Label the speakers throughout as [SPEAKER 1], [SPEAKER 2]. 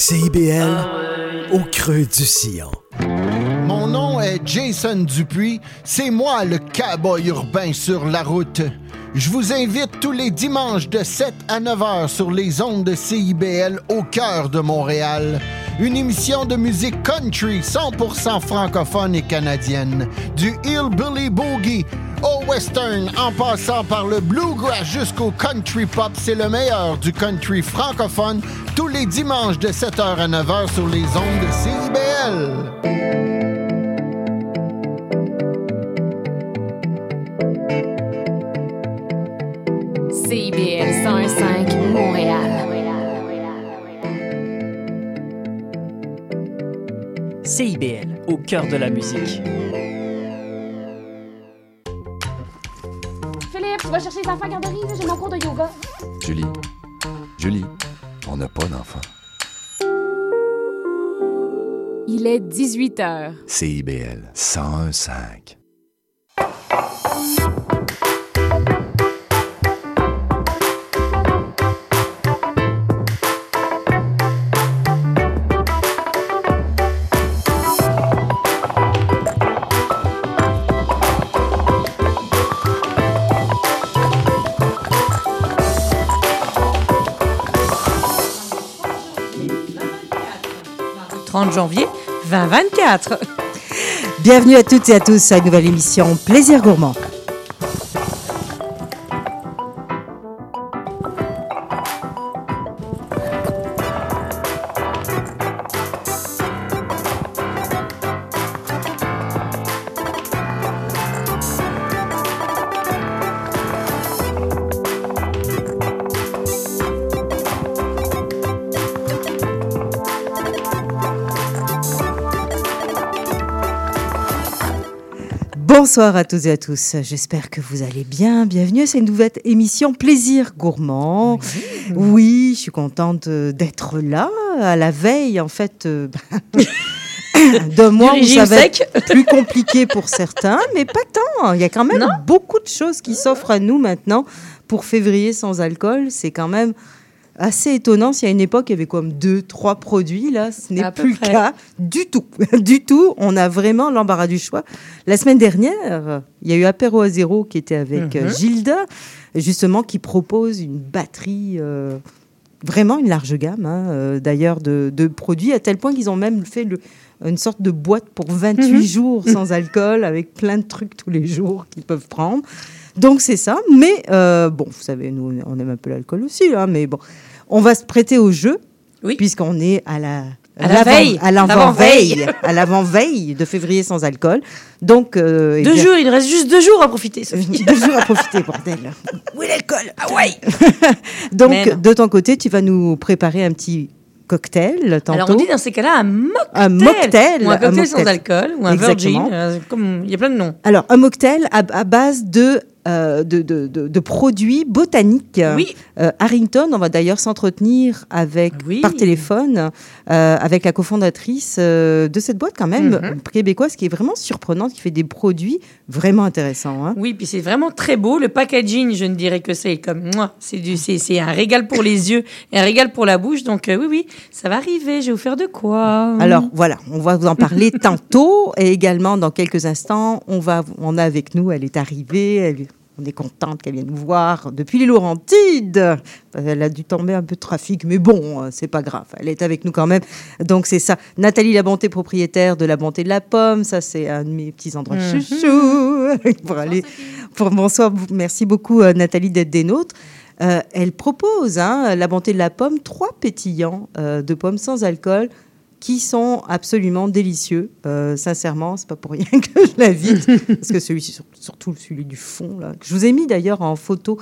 [SPEAKER 1] CIBL, au creux du sillon.
[SPEAKER 2] Mon nom est Jason Dupuis. C'est moi le cowboy urbain sur la route. Je vous invite tous les dimanches de 7 à 9 heures sur les ondes de CIBL au cœur de Montréal. Une émission de musique country 100% francophone et canadienne. Du Hillbilly Boogie au western en passant par le bluegrass jusqu'au country pop, c'est le meilleur du country francophone tous les dimanches de 7h à 9h sur les ondes. CIBL
[SPEAKER 3] CIBL,
[SPEAKER 4] au cœur de la musique.
[SPEAKER 3] Philippe, tu vas chercher les enfants à la garderie, j'ai mon cours de yoga.
[SPEAKER 5] Julie, Julie, on n'a pas d'enfant.
[SPEAKER 3] Il est 18 heures.
[SPEAKER 5] CIBL 101.5.
[SPEAKER 6] – 30 janvier 2024.
[SPEAKER 7] Bienvenue à toutes et à tous à une nouvelle émission Plaisir Gourmand. Bonsoir à toutes et à tous. J'espère que vous allez bien. Bienvenue à cette nouvelle émission Plaisir Gourmand. Oui, je suis contente euh, d'être là à la veille, en fait. euh, D'un mois où ça va
[SPEAKER 6] sec.
[SPEAKER 7] être plus compliqué pour certains, mais pas tant. Il y a quand même
[SPEAKER 6] Non.
[SPEAKER 7] beaucoup de choses qui s'offrent à nous maintenant pour février sans alcool. C'est quand même assez étonnant. S'il y a une époque, il y avait comme deux, trois produits. Là, ce n'est plus le cas du tout. du tout. On a vraiment l'embarras du choix. La semaine dernière, il y a eu Apéro à zéro qui était avec euh,
[SPEAKER 6] Mhm.
[SPEAKER 7] Gilda, justement, qui propose une batterie. euh, Vraiment une large gamme, hein, euh, d'ailleurs, de, de produits, à tel point qu'ils ont même fait le- une sorte de boîte pour 28
[SPEAKER 6] Mhm.
[SPEAKER 7] jours sans alcool, avec plein de trucs tous les jours qu'ils peuvent prendre. Donc c'est ça. Mais euh, bon, vous savez, nous, on aime un peu l'alcool aussi, hein, mais bon, on va se prêter au jeu,
[SPEAKER 6] Oui.
[SPEAKER 7] puisqu'on est à la
[SPEAKER 6] À la veille.
[SPEAKER 7] à
[SPEAKER 6] L'avant-veille.
[SPEAKER 7] à l'avant-veille de février sans alcool. Donc euh, eh
[SPEAKER 6] Deux
[SPEAKER 7] bien,
[SPEAKER 6] jours, il reste juste deux jours à profiter. Sophie.
[SPEAKER 7] deux jours à profiter, bordel.
[SPEAKER 6] Où est l'alcool? Ah ouais
[SPEAKER 7] Donc de ton côté, tu vas nous préparer un petit cocktail tantôt.
[SPEAKER 6] Alors on dit dans ces cas-là un mocktail.
[SPEAKER 7] un mocktail,
[SPEAKER 6] Ou un cocktail
[SPEAKER 7] un
[SPEAKER 6] sans alcool, ou un
[SPEAKER 7] Exactement.
[SPEAKER 6] virgin. euh, comme, il y a plein de noms.
[SPEAKER 7] Alors, un mocktail à, à base de, de, de, de- de produits botaniques.
[SPEAKER 6] Oui.
[SPEAKER 7] Euh, Harrington, on va d'ailleurs s'entretenir avec,
[SPEAKER 6] Oui.
[SPEAKER 7] par téléphone euh, avec la cofondatrice euh, de cette boîte quand même
[SPEAKER 6] Mhm.
[SPEAKER 7] québécoise qui est vraiment surprenante, qui fait des produits vraiment intéressants. hein.
[SPEAKER 6] Oui, puis c'est vraiment très beau. Le packaging, je ne dirais que c'est comme moi. C'est du, c'est, c'est un régal pour les yeux et un régal pour la bouche. Donc euh, oui, oui, ça va arriver. Je vais vous faire de quoi?
[SPEAKER 7] Alors voilà, on va vous en parler tantôt et également dans quelques instants, on va, on a avec nous, elle est arrivée, elle- on est contente qu'elle vienne nous voir depuis les Laurentides. Elle a dû tomber un peu de trafic, mais bon, euh, c'est pas grave, elle est avec nous quand même. Donc c'est ça, Nathalie La Bonté, propriétaire de La Bonté de la Pomme, ça c'est un de mes petits endroits
[SPEAKER 6] Mhm.
[SPEAKER 7] chouchou pour aller. Pour bonsoir, merci beaucoup euh, Nathalie d'être des nôtres. Euh, elle propose, hein, la bonté de la pomme, trois pétillants euh, de pommes sans alcool qui sont absolument délicieux. Euh, sincèrement, c'est pas pour rien que je l'invite, parce que celui, sur- surtout celui du fond, là, que je vous ai mis d'ailleurs en photo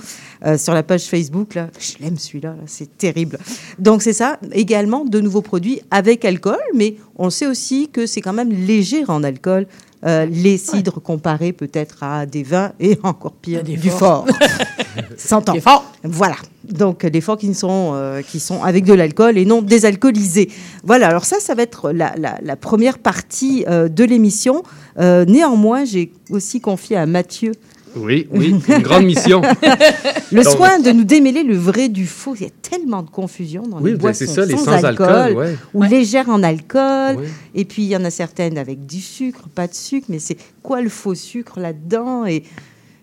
[SPEAKER 7] euh, sur la page Facebook, là, je l'aime celui-là, là, c'est terrible. Donc c'est ça, également de nouveaux produits avec alcool, mais on sait aussi que c'est quand même léger en alcool. Euh, les cidres comparés peut-être à des vins et encore pire,
[SPEAKER 6] Des
[SPEAKER 7] du
[SPEAKER 6] forts.
[SPEAKER 7] fort. S'entend.
[SPEAKER 6] C'est fort.
[SPEAKER 7] Voilà. Donc des forts qui sont euh, qui sont avec de l'alcool et non désalcoolisés. Voilà. Alors ça, ça va être la, la- la première partie euh, de l'émission. Euh, néanmoins, j'ai aussi confié à Mathieu
[SPEAKER 8] Oui, oui, une grande mission.
[SPEAKER 7] Le
[SPEAKER 8] Donc-
[SPEAKER 7] soin de nous démêler le vrai du faux. Il y a tellement de confusion dans
[SPEAKER 8] Oui,
[SPEAKER 7] les
[SPEAKER 8] ben,
[SPEAKER 7] boissons
[SPEAKER 8] c'est ça, les
[SPEAKER 7] sans,
[SPEAKER 8] sans
[SPEAKER 7] alcool,
[SPEAKER 8] alcool, ouais.
[SPEAKER 7] ou légères en alcool.
[SPEAKER 8] Ouais.
[SPEAKER 7] Et puis, il y en a certaines avec du sucre, pas de sucre. Mais c'est quoi le faux sucre là-dedans? Et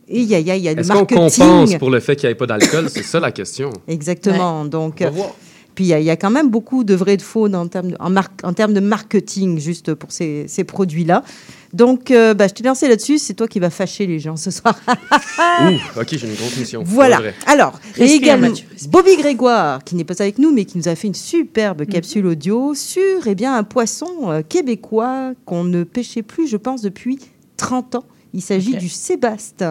[SPEAKER 7] et il y a, il y a, y a le
[SPEAKER 8] Est-ce qu'on
[SPEAKER 7] marketing.
[SPEAKER 8] compense pour le fait qu'il n'y ait pas d'alcool? C'est ça la question.
[SPEAKER 7] Exactement. Donc,
[SPEAKER 8] On va voir.
[SPEAKER 7] Puis il y, a- il y a quand même beaucoup de vrais et de faux en, termes de, en, mar- en termes de marketing, juste pour ces, ces produits-là. Donc, euh, bah, je t'ai lancé là-dessus. C'est toi qui vas fâcher les gens ce soir.
[SPEAKER 8] Ouh, OK, j'ai une grosse mission.
[SPEAKER 7] Voilà.
[SPEAKER 8] Vrai.
[SPEAKER 7] Alors, et également. Bobby Grégoire, qui n'est pas avec nous, mais qui nous a fait une superbe capsule audio sur eh bien, un poisson euh, québécois qu'on ne pêchait plus, je pense, depuis 30 ans. Il s'agit du sébaste.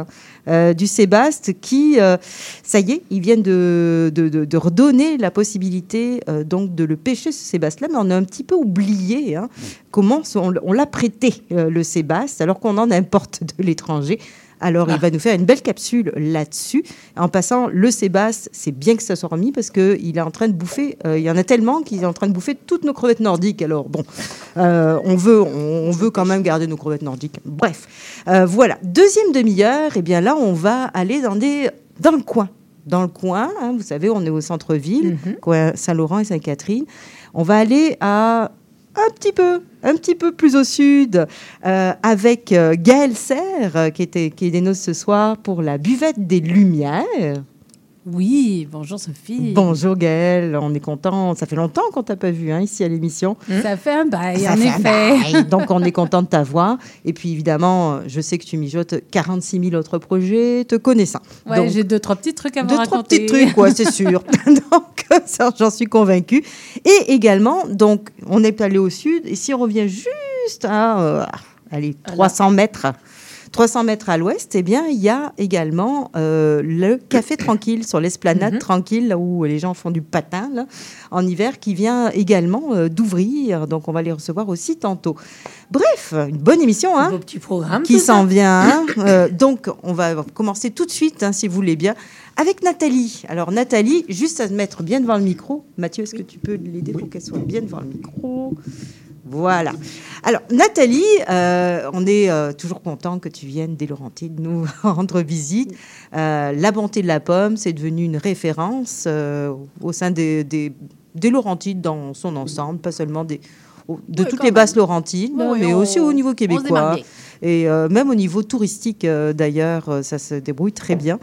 [SPEAKER 7] Euh, du sébaste qui, euh, ça y est, ils viennent de, de, de- de redonner la possibilité euh, donc de le pêcher, ce sébaste-là, mais on a un petit peu oublié hein, comment on, on l'a prêté, le sébaste, alors qu'on en importe de l'étranger. Alors, il va nous faire une belle capsule là-dessus. En passant, le sébaste, c'est bien que ça soit remis parce qu'il est en train de bouffer, euh, il y en a tellement qu'il est en train de bouffer toutes nos crevettes nordiques. Alors, bon, euh, on, veut, on, on veut quand même garder nos crevettes nordiques. Bref, euh, voilà. Deuxième demi-heure, eh bien là, on va aller dans, des, dans le coin. Dans le coin, hein, vous savez, on est au centre-ville, coin Saint-Laurent et Sainte-Catherine. On va aller à un petit peu, un petit peu plus au sud, euh, avec euh, Gaël Serre, euh, qui, était, qui est des ce soir pour la buvette des Lumières.
[SPEAKER 9] Oui, bonjour Sophie.
[SPEAKER 7] Bonjour Gaël, on est content. Ça fait longtemps qu'on t'a pas vu hein, ici à l'émission.
[SPEAKER 9] Ça fait un bail,
[SPEAKER 7] Ça
[SPEAKER 9] en
[SPEAKER 7] fait un
[SPEAKER 9] effet.
[SPEAKER 7] bail. Donc on est content de t'avoir. Et puis évidemment, je sais que tu mijotes 46 000 autres projets, te connaissant.
[SPEAKER 9] Ouais,
[SPEAKER 7] Donc,
[SPEAKER 9] j'ai deux, trois petits trucs à vous
[SPEAKER 7] deux, trois
[SPEAKER 9] raconter.
[SPEAKER 7] petits trucs, quoi, c'est sûr. donc, ça, j'en suis convaincue. Et également, donc, on est allé au sud, et si on revient juste à, euh, allez, 300 mètres, 300 mètres à l'ouest, eh bien, il y a également euh, le Café Tranquille sur l'esplanade Tranquille, là où les gens font du patin, là, en hiver, qui vient également euh, d'ouvrir. Donc, on va les recevoir aussi tantôt. Bref, une bonne émission, hein
[SPEAKER 6] Vos petits programmes.
[SPEAKER 7] qui s'en vient. hein. Euh, donc, on va commencer tout de suite, hein, si vous voulez bien, avec Nathalie. Alors, Nathalie, juste à se mettre bien devant le micro. Mathieu, est-ce que tu peux l'aider pour qu'elle soit bien devant le micro? Voilà. Alors, Nathalie, euh, on est euh, toujours content que tu viennes des Laurentides nous rendre visite. Euh, la bonté de la pomme, c'est devenu une référence au sein des, des, des Laurentides dans son ensemble, pas seulement des, au- de
[SPEAKER 9] Oui,
[SPEAKER 7] toutes les basses Laurentides,
[SPEAKER 9] Oui,
[SPEAKER 7] mais
[SPEAKER 9] on-
[SPEAKER 7] aussi au niveau québécois. Et même au niveau touristique, d'ailleurs, ça se débrouille très bien.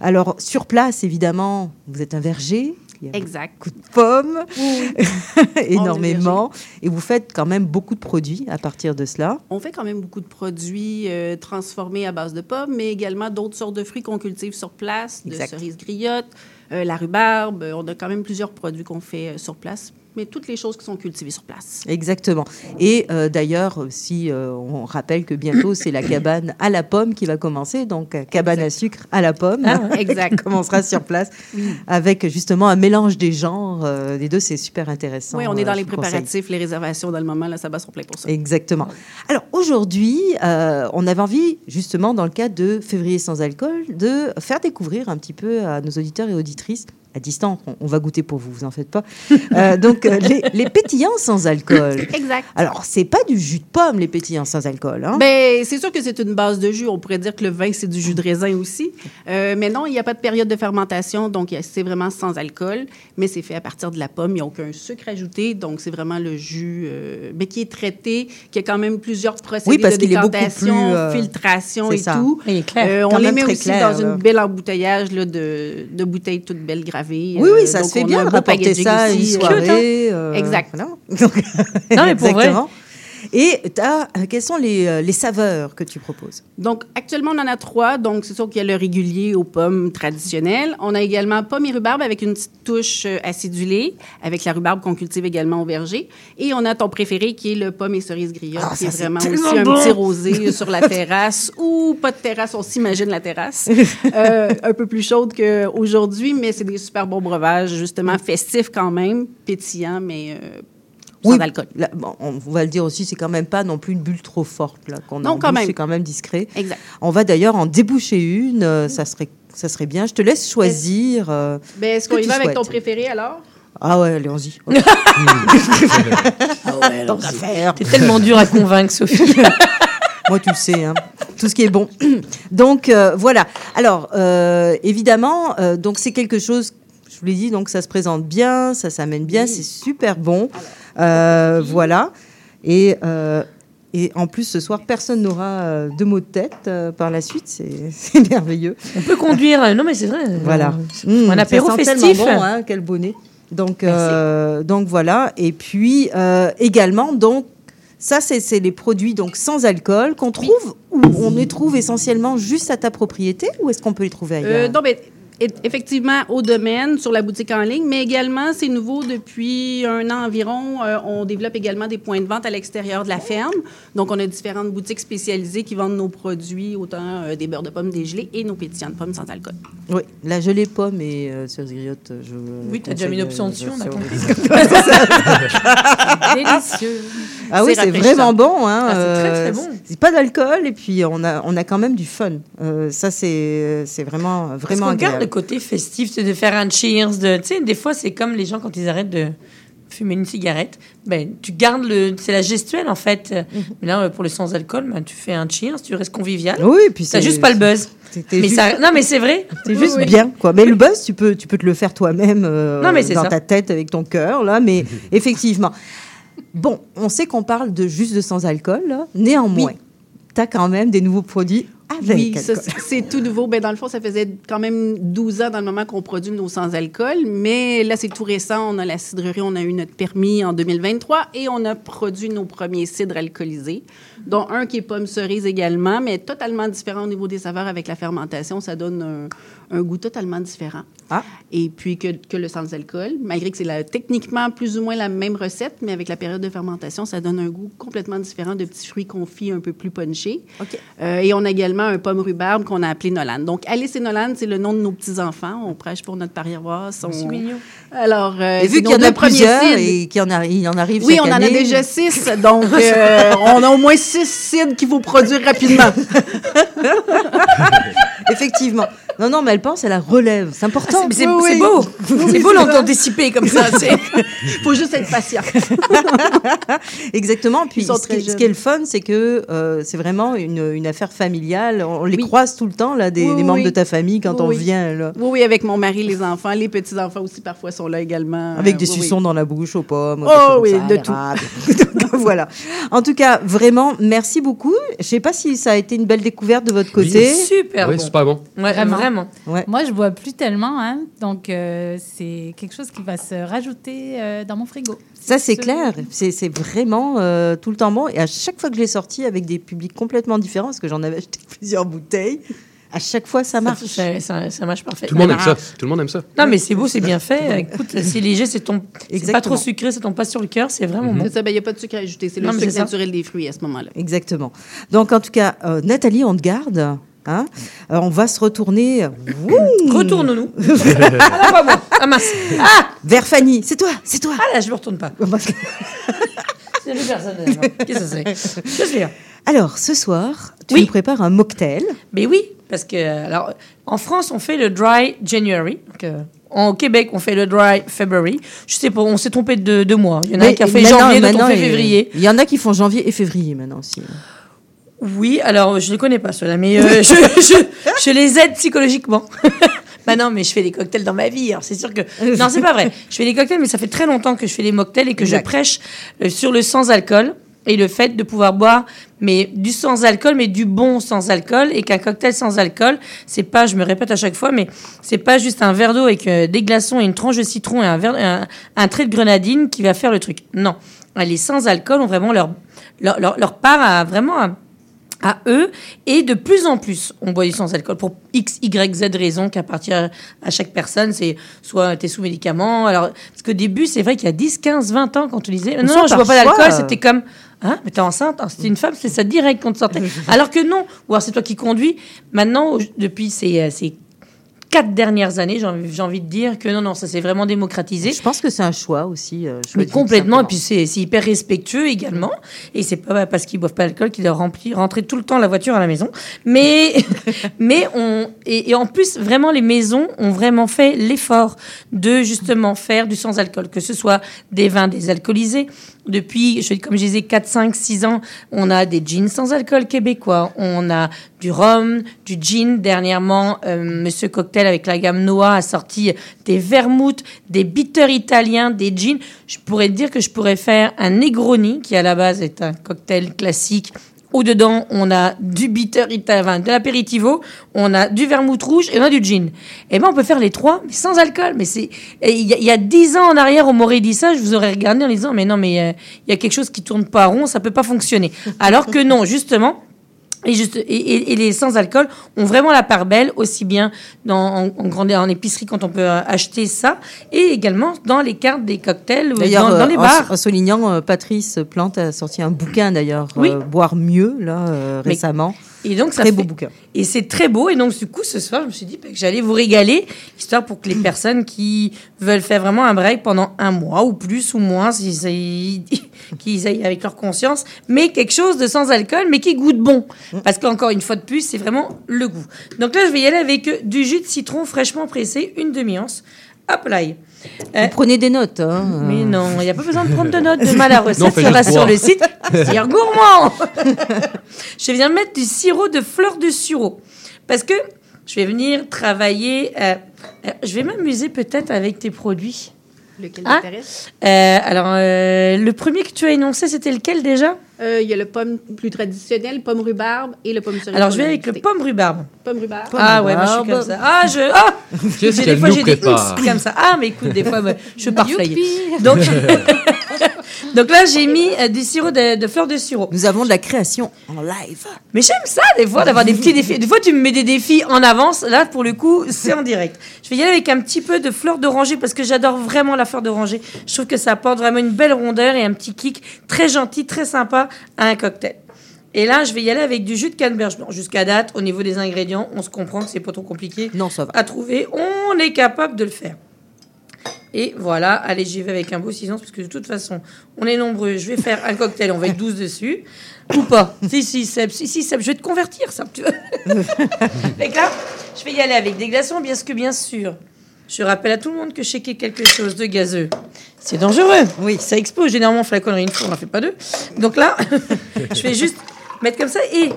[SPEAKER 7] Alors, sur place, évidemment, vous êtes un verger. Il y a
[SPEAKER 9] Exact.
[SPEAKER 7] beaucoup de pommes, énormément. Et vous faites quand même beaucoup de produits à partir de cela.
[SPEAKER 10] On fait quand même beaucoup de produits euh, transformés à base de pommes, mais également d'autres sortes de fruits qu'on cultive sur place, de cerises griottes, euh, la rhubarbe. On a quand même plusieurs produits qu'on fait euh, sur place, mais toutes les choses qui sont cultivées sur place.
[SPEAKER 7] Exactement. Et euh, d'ailleurs, si euh, on rappelle que bientôt, c'est la cabane à la pomme qui va commencer, donc euh, cabane à sucre à la pomme.
[SPEAKER 6] Ah
[SPEAKER 10] Exact.
[SPEAKER 7] qui commencera sur place avec justement un mélange des genres. euh, les deux, c'est super intéressant.
[SPEAKER 10] Oui, on est dans les
[SPEAKER 7] conseille.
[SPEAKER 10] préparatifs, les réservations dans le moment. Là, ça bat son plein pour ça.
[SPEAKER 7] Exactement. Alors aujourd'hui, on avait envie, justement, dans le cadre de Février sans alcool, de faire découvrir un petit peu à nos auditeurs et auditrices, à distance, on, on va goûter pour vous, vous en faites pas, Euh, donc euh, les, les pétillants sans alcool.
[SPEAKER 10] Exact.
[SPEAKER 7] Alors, c'est pas du jus de pomme, les pétillants sans alcool. Hein?
[SPEAKER 10] Ben, c'est sûr que c'est une base de jus. On pourrait dire que le vin, c'est du jus de raisin aussi. Euh, mais non, il n'y a pas de période de fermentation, donc il y a- c'est vraiment sans alcool. Mais c'est fait à partir de la pomme. Il n'y a aucun sucre ajouté, donc c'est vraiment le jus, euh, mais qui est traité, qui a quand même plusieurs procédés
[SPEAKER 7] Oui, parce
[SPEAKER 10] de décantation,
[SPEAKER 7] plus, euh,
[SPEAKER 10] filtration et
[SPEAKER 7] ça.
[SPEAKER 10] tout.
[SPEAKER 6] Clair.
[SPEAKER 10] Euh, on les met aussi
[SPEAKER 7] clair,
[SPEAKER 10] dans
[SPEAKER 7] là.
[SPEAKER 10] une belle embouteillage là, de, de bouteilles toutes belles gravées.
[SPEAKER 7] Oui,
[SPEAKER 10] Euh,
[SPEAKER 7] oui, ça
[SPEAKER 10] donc
[SPEAKER 7] se fait bien de rapporter ça à une
[SPEAKER 10] aussi, euh,
[SPEAKER 7] soirée. euh,
[SPEAKER 10] Exact.
[SPEAKER 7] voilà. Donc,
[SPEAKER 6] Non, mais pour vrai.
[SPEAKER 7] Et t'as- euh, quelles sont les, euh, les saveurs que tu proposes
[SPEAKER 10] Donc, actuellement, on en a trois. Donc, c'est sûr qu'il y a le régulier aux pommes traditionnelles. On a également pomme et rhubarbe avec une petite touche euh, acidulée, avec la rhubarbe qu'on cultive également au verger. Et on a ton préféré qui est le pomme et cerise griotte,
[SPEAKER 7] Ah,
[SPEAKER 10] qui est
[SPEAKER 7] c'est
[SPEAKER 10] vraiment aussi un petit rosé sur la terrasse ou pas de terrasse, on s'imagine la terrasse. Euh, un peu plus chaude qu'aujourd'hui, mais c'est des super bons breuvages, justement festifs quand même, pétillants, mais euh,
[SPEAKER 7] Oui,
[SPEAKER 10] alcool.
[SPEAKER 7] là, bon, on va le dire aussi, c'est quand même pas non plus une bulle trop forte là qu'on a
[SPEAKER 10] Non, quand
[SPEAKER 7] bouche,
[SPEAKER 10] même.
[SPEAKER 7] C'est quand même discret.
[SPEAKER 10] Exact.
[SPEAKER 7] On va d'ailleurs en déboucher une. euh, ça serait, ça serait bien. Je te laisse choisir. euh,
[SPEAKER 10] Ben, est-ce qu'on y
[SPEAKER 7] tu
[SPEAKER 10] va avec ton préféré alors?
[SPEAKER 7] Ah ouais, allons-y.
[SPEAKER 6] Tant qu'à faire. T'es tellement dur à convaincre, Sophie.
[SPEAKER 7] Moi, tu le sais. Hein. tout ce qui est bon. donc euh, voilà. Alors euh, évidemment, euh, donc c'est quelque chose. Je vous l'ai dit, donc ça se présente bien, ça s'amène bien, c'est super bon. Voilà. Et euh, et en plus, ce soir, personne n'aura euh, de mots de tête euh, par la suite. C'est merveilleux.
[SPEAKER 6] On peut conduire. euh, Non, mais c'est vrai. euh,
[SPEAKER 7] Voilà. Mmh,
[SPEAKER 6] un apéro
[SPEAKER 7] ça sent
[SPEAKER 6] festif.
[SPEAKER 7] bon, hein, quel bonnet. Donc, euh, donc voilà. Et puis euh, également, donc ça, c'est les produits donc sans alcool qu'on trouve où on les trouve essentiellement juste à ta propriété ou est-ce qu'on peut les trouver ailleurs?
[SPEAKER 10] Euh, non, mais effectivement, au domaine, sur la boutique en ligne, mais également, c'est nouveau depuis un an environ. euh, on développe également des points de vente à l'extérieur de la ferme. Donc, on a différentes boutiques spécialisées qui vendent nos produits, autant euh, des beurres de pommes dégelés et nos pétillants de pommes sans alcool.
[SPEAKER 7] Oui, la gelée pomme et euh, cerise griotte. Je
[SPEAKER 6] Oui, t'as déjà mis une option dessus, on a compris.
[SPEAKER 9] Délicieux.
[SPEAKER 7] Ah oui,
[SPEAKER 10] C'est
[SPEAKER 7] vraiment bon. Hein,
[SPEAKER 6] Ah, c'est très, très
[SPEAKER 7] euh,
[SPEAKER 6] bon.
[SPEAKER 7] C'est pas d'alcool et puis on a, on a quand même du fun. Euh, ça, c'est c'est vraiment,
[SPEAKER 6] Parce
[SPEAKER 7] vraiment agréable.
[SPEAKER 6] Le côté festif, c'est de faire un cheers. De, tu sais, des fois, c'est comme les gens quand ils arrêtent de fumer une cigarette. Ben, tu gardes le. C'est la gestuelle, en fait.
[SPEAKER 7] Mhm.
[SPEAKER 6] Mais là, pour le sans-alcool, ben, tu fais un cheers, tu restes convivial.
[SPEAKER 7] Oui, et puis
[SPEAKER 6] T'as
[SPEAKER 7] c'est-
[SPEAKER 6] juste pas le buzz. Mais
[SPEAKER 7] juste-
[SPEAKER 6] ça, non, mais c'est vrai.
[SPEAKER 7] C'est
[SPEAKER 6] Oui,
[SPEAKER 7] juste
[SPEAKER 6] oui.
[SPEAKER 7] bien, quoi. Mais le buzz, tu peux, tu peux te le faire toi-même euh, dans
[SPEAKER 6] ça.
[SPEAKER 7] ta tête avec ton cœur, là. Mais effectivement. Bon, on sait qu'on parle de juste de sans-alcool, là. Néanmoins, tu as quand même des nouveaux produits avec
[SPEAKER 10] oui, c'est- tout nouveau. Ben, dans le fond, ça faisait quand même 12 ans dans le moment qu'on produit nos sans-alcool, mais là, c'est tout récent. On a la cidrerie, on a eu notre permis en 2023 et on a produit nos premiers cidres alcoolisés, dont un qui est pomme cerise également, mais totalement différent au niveau des saveurs avec la fermentation. Ça donne un, un goût totalement différent.
[SPEAKER 7] Ah.
[SPEAKER 10] Et puis que, que le sans-alcool, malgré que c'est techniquement plus ou moins la même recette, mais avec la période de fermentation, ça donne un goût complètement différent de petits fruits confits un peu plus punchés. Euh, et on a également un pomme rhubarbe qu'on a appelé Nolan. Donc, Alice et Nolan, c'est le nom de nos petits-enfants. On prêche pour notre paroisse. On...
[SPEAKER 6] C'est mignon.
[SPEAKER 10] Alors, euh,
[SPEAKER 7] Et vu qu'il y en a plusieurs
[SPEAKER 10] cidres.
[SPEAKER 7] et qu'il y en, en arrive
[SPEAKER 10] Oui,
[SPEAKER 7] chaque
[SPEAKER 10] on en a déjà six. Donc, euh, on a au moins six cidres qu'il faut produire rapidement.
[SPEAKER 7] Effectivement. Non, non, mais elle pense à la relève. C'est important.
[SPEAKER 6] Ah, c'est
[SPEAKER 10] Oui,
[SPEAKER 6] beau. C'est beau l'anticiper comme ça.
[SPEAKER 10] Il faut juste être patient.
[SPEAKER 7] Exactement. Puis ce, qui, ce qui est le fun, c'est que euh, c'est vraiment une, une affaire familiale. On les
[SPEAKER 10] Oui.
[SPEAKER 7] croise tout le temps, là, des,
[SPEAKER 10] Oui,
[SPEAKER 7] des membres
[SPEAKER 10] oui.
[SPEAKER 7] de ta famille quand
[SPEAKER 10] Oui,
[SPEAKER 7] on
[SPEAKER 10] oui.
[SPEAKER 7] vient, là.
[SPEAKER 10] Oui, oui, avec mon mari, les enfants, les petits-enfants aussi parfois sont là également.
[SPEAKER 7] Avec
[SPEAKER 10] Euh,
[SPEAKER 7] des
[SPEAKER 10] oui, oui.
[SPEAKER 7] suçons dans la bouche aux pommes.
[SPEAKER 10] Oh oui,
[SPEAKER 7] ça,
[SPEAKER 10] de
[SPEAKER 7] l'érable. Donc, voilà. En tout cas, vraiment, merci beaucoup. Je sais pas si ça a été une belle découverte de votre côté.
[SPEAKER 6] Super
[SPEAKER 8] oui,
[SPEAKER 6] bon.
[SPEAKER 8] super bon.
[SPEAKER 6] Ouais,
[SPEAKER 9] Vraiment.
[SPEAKER 6] vraiment.
[SPEAKER 7] Ouais.
[SPEAKER 9] Moi, je bois plus tellement, hein, donc euh, c'est quelque chose qui va se rajouter euh, dans mon frigo.
[SPEAKER 7] Ça, c'est
[SPEAKER 9] Ce-
[SPEAKER 7] clair. C'est vraiment euh, tout le temps bon. Et à chaque fois que je l'ai sorti avec des publics complètement différents, parce que j'en avais acheté plusieurs bouteilles, à chaque fois, ça marche.
[SPEAKER 6] Ça, ça- ça marche parfait.
[SPEAKER 8] Tout le monde aime ça. Tout le monde aime ça.
[SPEAKER 6] Non, mais c'est beau, c'est bien fait. Écoute, c'est léger, c'est ton... pas trop sucré, ça tombe pas sur le cœur, c'est vraiment bon.
[SPEAKER 10] C'est ça, ben, il n'y a pas de sucre ajouté. C'est le
[SPEAKER 6] Non, mais
[SPEAKER 10] sucre naturel des fruits à ce moment-là.
[SPEAKER 7] Exactement. Donc, en tout cas, euh, Nathalie, on te garde. Hein Euh, on va se retourner
[SPEAKER 6] Retourne-nous. ah pas moi. Ah mince. Ah,
[SPEAKER 7] vers Fanny. C'est toi, c'est toi.
[SPEAKER 6] ah là, je me retourne pas. C'est plus personne. moi. Qu'est-ce que c'est Je suis là.
[SPEAKER 7] Alors, ce soir, tu
[SPEAKER 6] Oui.
[SPEAKER 7] nous prépares un mocktail.
[SPEAKER 6] Mais oui, parce que alors en France on fait le dry January. Donc, euh, en Québec on fait le dry February. Je sais pas, on s'est trompé de deux mois. Il y en a
[SPEAKER 7] Mais
[SPEAKER 6] qui a fait janvier, d'autres ont fait février.
[SPEAKER 7] Il y en a qui font janvier et février maintenant aussi.
[SPEAKER 6] Oui, alors je ne connais pas ceux-là, mais euh, je, je- je les aide psychologiquement. bah non, mais je fais des cocktails dans ma vie, alors c'est sûr que... Non, c'est pas vrai. Je fais des cocktails, mais ça fait très longtemps que je fais des mocktails et que
[SPEAKER 7] Exact.
[SPEAKER 6] je prêche euh, sur le sans-alcool et le fait de pouvoir boire mais du sans-alcool, mais du bon sans-alcool, et qu'un cocktail sans-alcool, c'est pas, je me répète à chaque fois, mais c'est pas juste un verre d'eau avec euh, des glaçons et une tranche de citron et un, verre, un, un trait de grenadine qui va faire le truc. Non. Les sans-alcool ont vraiment leur, leur, leur, leur part à vraiment... à- à eux. Et de plus en plus on boit du sans alcool pour x y z raison qu'appartient à, à chaque personne. C'est soit t'es sous médicaments alors parce qu'au début c'est vrai qu'il y a 10 15 20 ans quand on disait non, non je bois pas d'alcool
[SPEAKER 7] euh,
[SPEAKER 6] c'était comme hein mais t'es enceinte. Ah, c'était une femme c'est ça direct qu'on te sortait. Alors que non. Ou alors c'est toi qui conduis. Maintenant depuis ces, euh, ces quatre dernières années, j'ai envie, de dire que non, non, ça s'est vraiment démocratisé.
[SPEAKER 7] Je pense que c'est un choix aussi. euh,
[SPEAKER 6] Mais complètement, et puis c'est c'est hyper respectueux également. Et c'est pas parce qu'ils boivent pas d'alcool qu'ils doivent remplir, rentrer tout le temps la voiture à la maison. Mais, mais on. Et, et en plus, vraiment, les maisons ont vraiment fait l'effort de justement faire du sans-alcool, que ce soit des vins désalcoolisés. Depuis, je, comme je disais, 4, 5, 6 ans, on a des jeans sans alcool québécois. On a du rhum, du gin. Dernièrement, euh, Monsieur Cocktail avec la gamme Noah a sorti des vermouths, des bitters italiens, des gins. Je pourrais dire que je pourrais faire un Negroni, qui à la base est un cocktail classique. Au-dedans, on a du bitter italien, de l'apéritivo, on a du vermouth rouge et on a du gin. Et ben, on peut faire les trois, sans alcool. Mais c'est, et il y, a- il y a dix ans en arrière, on m'aurait dit ça, je vous aurais regardé en disant, mais non, mais euh, il y a quelque chose qui tourne pas rond, ça peut pas fonctionner. Alors que non, justement, et, juste, et, les sans-alcool ont vraiment la part belle, aussi bien dans, en, en grande en épicerie quand on peut euh, acheter ça, et également dans les cartes des cocktails, ou dans, dans
[SPEAKER 7] euh,
[SPEAKER 6] les
[SPEAKER 7] en-
[SPEAKER 6] bars.
[SPEAKER 7] En, soulignant, euh, Patrice Plante a sorti un bouquin d'ailleurs,
[SPEAKER 6] Oui.
[SPEAKER 7] euh, Boire mieux, là, euh,
[SPEAKER 6] Mais-
[SPEAKER 7] récemment.
[SPEAKER 6] Et donc, ça
[SPEAKER 7] Très
[SPEAKER 6] fait-
[SPEAKER 7] beau bouquin.
[SPEAKER 6] Et c'est très beau. Et donc, du coup, ce soir, je me suis dit bah, que j'allais vous régaler, histoire pour que les personnes qui veulent faire vraiment un break pendant un mois ou plus ou moins, s'ils qu'ils aillent avec leur conscience, mais quelque chose de sans alcool, mais qui goûte bon. Parce qu'encore une fois de plus, c'est vraiment le goût. Donc là, je vais y aller avec du jus de citron fraîchement pressé, une demi-once. Hop là. Euh,
[SPEAKER 7] Vous prenez des notes. Hein,
[SPEAKER 6] mais non, il n'y a pas besoin de prendre de notes de mal à
[SPEAKER 8] Non,
[SPEAKER 6] recette,
[SPEAKER 8] fais
[SPEAKER 6] ça va
[SPEAKER 8] juste
[SPEAKER 6] sur le site. C'est gourmand Je viens mettre du sirop de fleurs de sureau. Parce que je vais venir travailler. euh, euh, je vais m'amuser peut-être avec tes produits.
[SPEAKER 10] Lequel
[SPEAKER 6] Ah.
[SPEAKER 10] t'intéresse?
[SPEAKER 6] Euh, alors, euh, le premier que tu as énoncé, c'était lequel déjà?
[SPEAKER 10] Euh, Il y a le pomme plus traditionnel, pomme rhubarbe et le pomme cerise.
[SPEAKER 6] Alors, je vais avec le pomme rhubarbe.
[SPEAKER 10] Pomme rhubarbe.
[SPEAKER 6] ah ouais, moi je suis comme ça. Ah, je. Ah
[SPEAKER 8] Qu'est-ce
[SPEAKER 6] des fois, j'ai des comme ça. Ah, mais écoute, des fois, moi, je suis parfait. Donc, donc là, j'ai mis euh, du sirop de, de fleurs de sirop.
[SPEAKER 7] Nous avons de la création en live.
[SPEAKER 6] Mais j'aime ça, des fois, d'avoir des petits défis. Des fois, tu me mets des défis en avance. Là, pour le coup, c'est en direct. Je vais y aller avec un petit peu de fleur d'oranger parce que j'adore vraiment la fleur d'oranger. Je trouve que ça apporte vraiment une belle rondeur et un petit kick très gentil, très sympa à un cocktail. Et là, je vais y aller avec du jus de canneberge blanc. Jusqu'à date, au niveau des ingrédients, on se comprend que c'est pas trop compliqué
[SPEAKER 7] Non, ça va.
[SPEAKER 6] à trouver. On est capable de le faire. Et voilà, allez, j'y vais avec un beau silence, parce que de toute façon, on est nombreux. Je vais faire un cocktail, on va être 12 dessus. Ou pas. Si, si, Seb, si, si, Seb, je vais te convertir, ça. Tu veux. fait que là, je vais y aller avec des glaçons, bien que bien sûr. Je rappelle à tout le monde que shaker quelque chose de gazeux, c'est dangereux. Oui, ça explose. Généralement, on fait la connerie une fois, on n'en fait pas deux. Donc là, je vais juste mettre comme ça. Et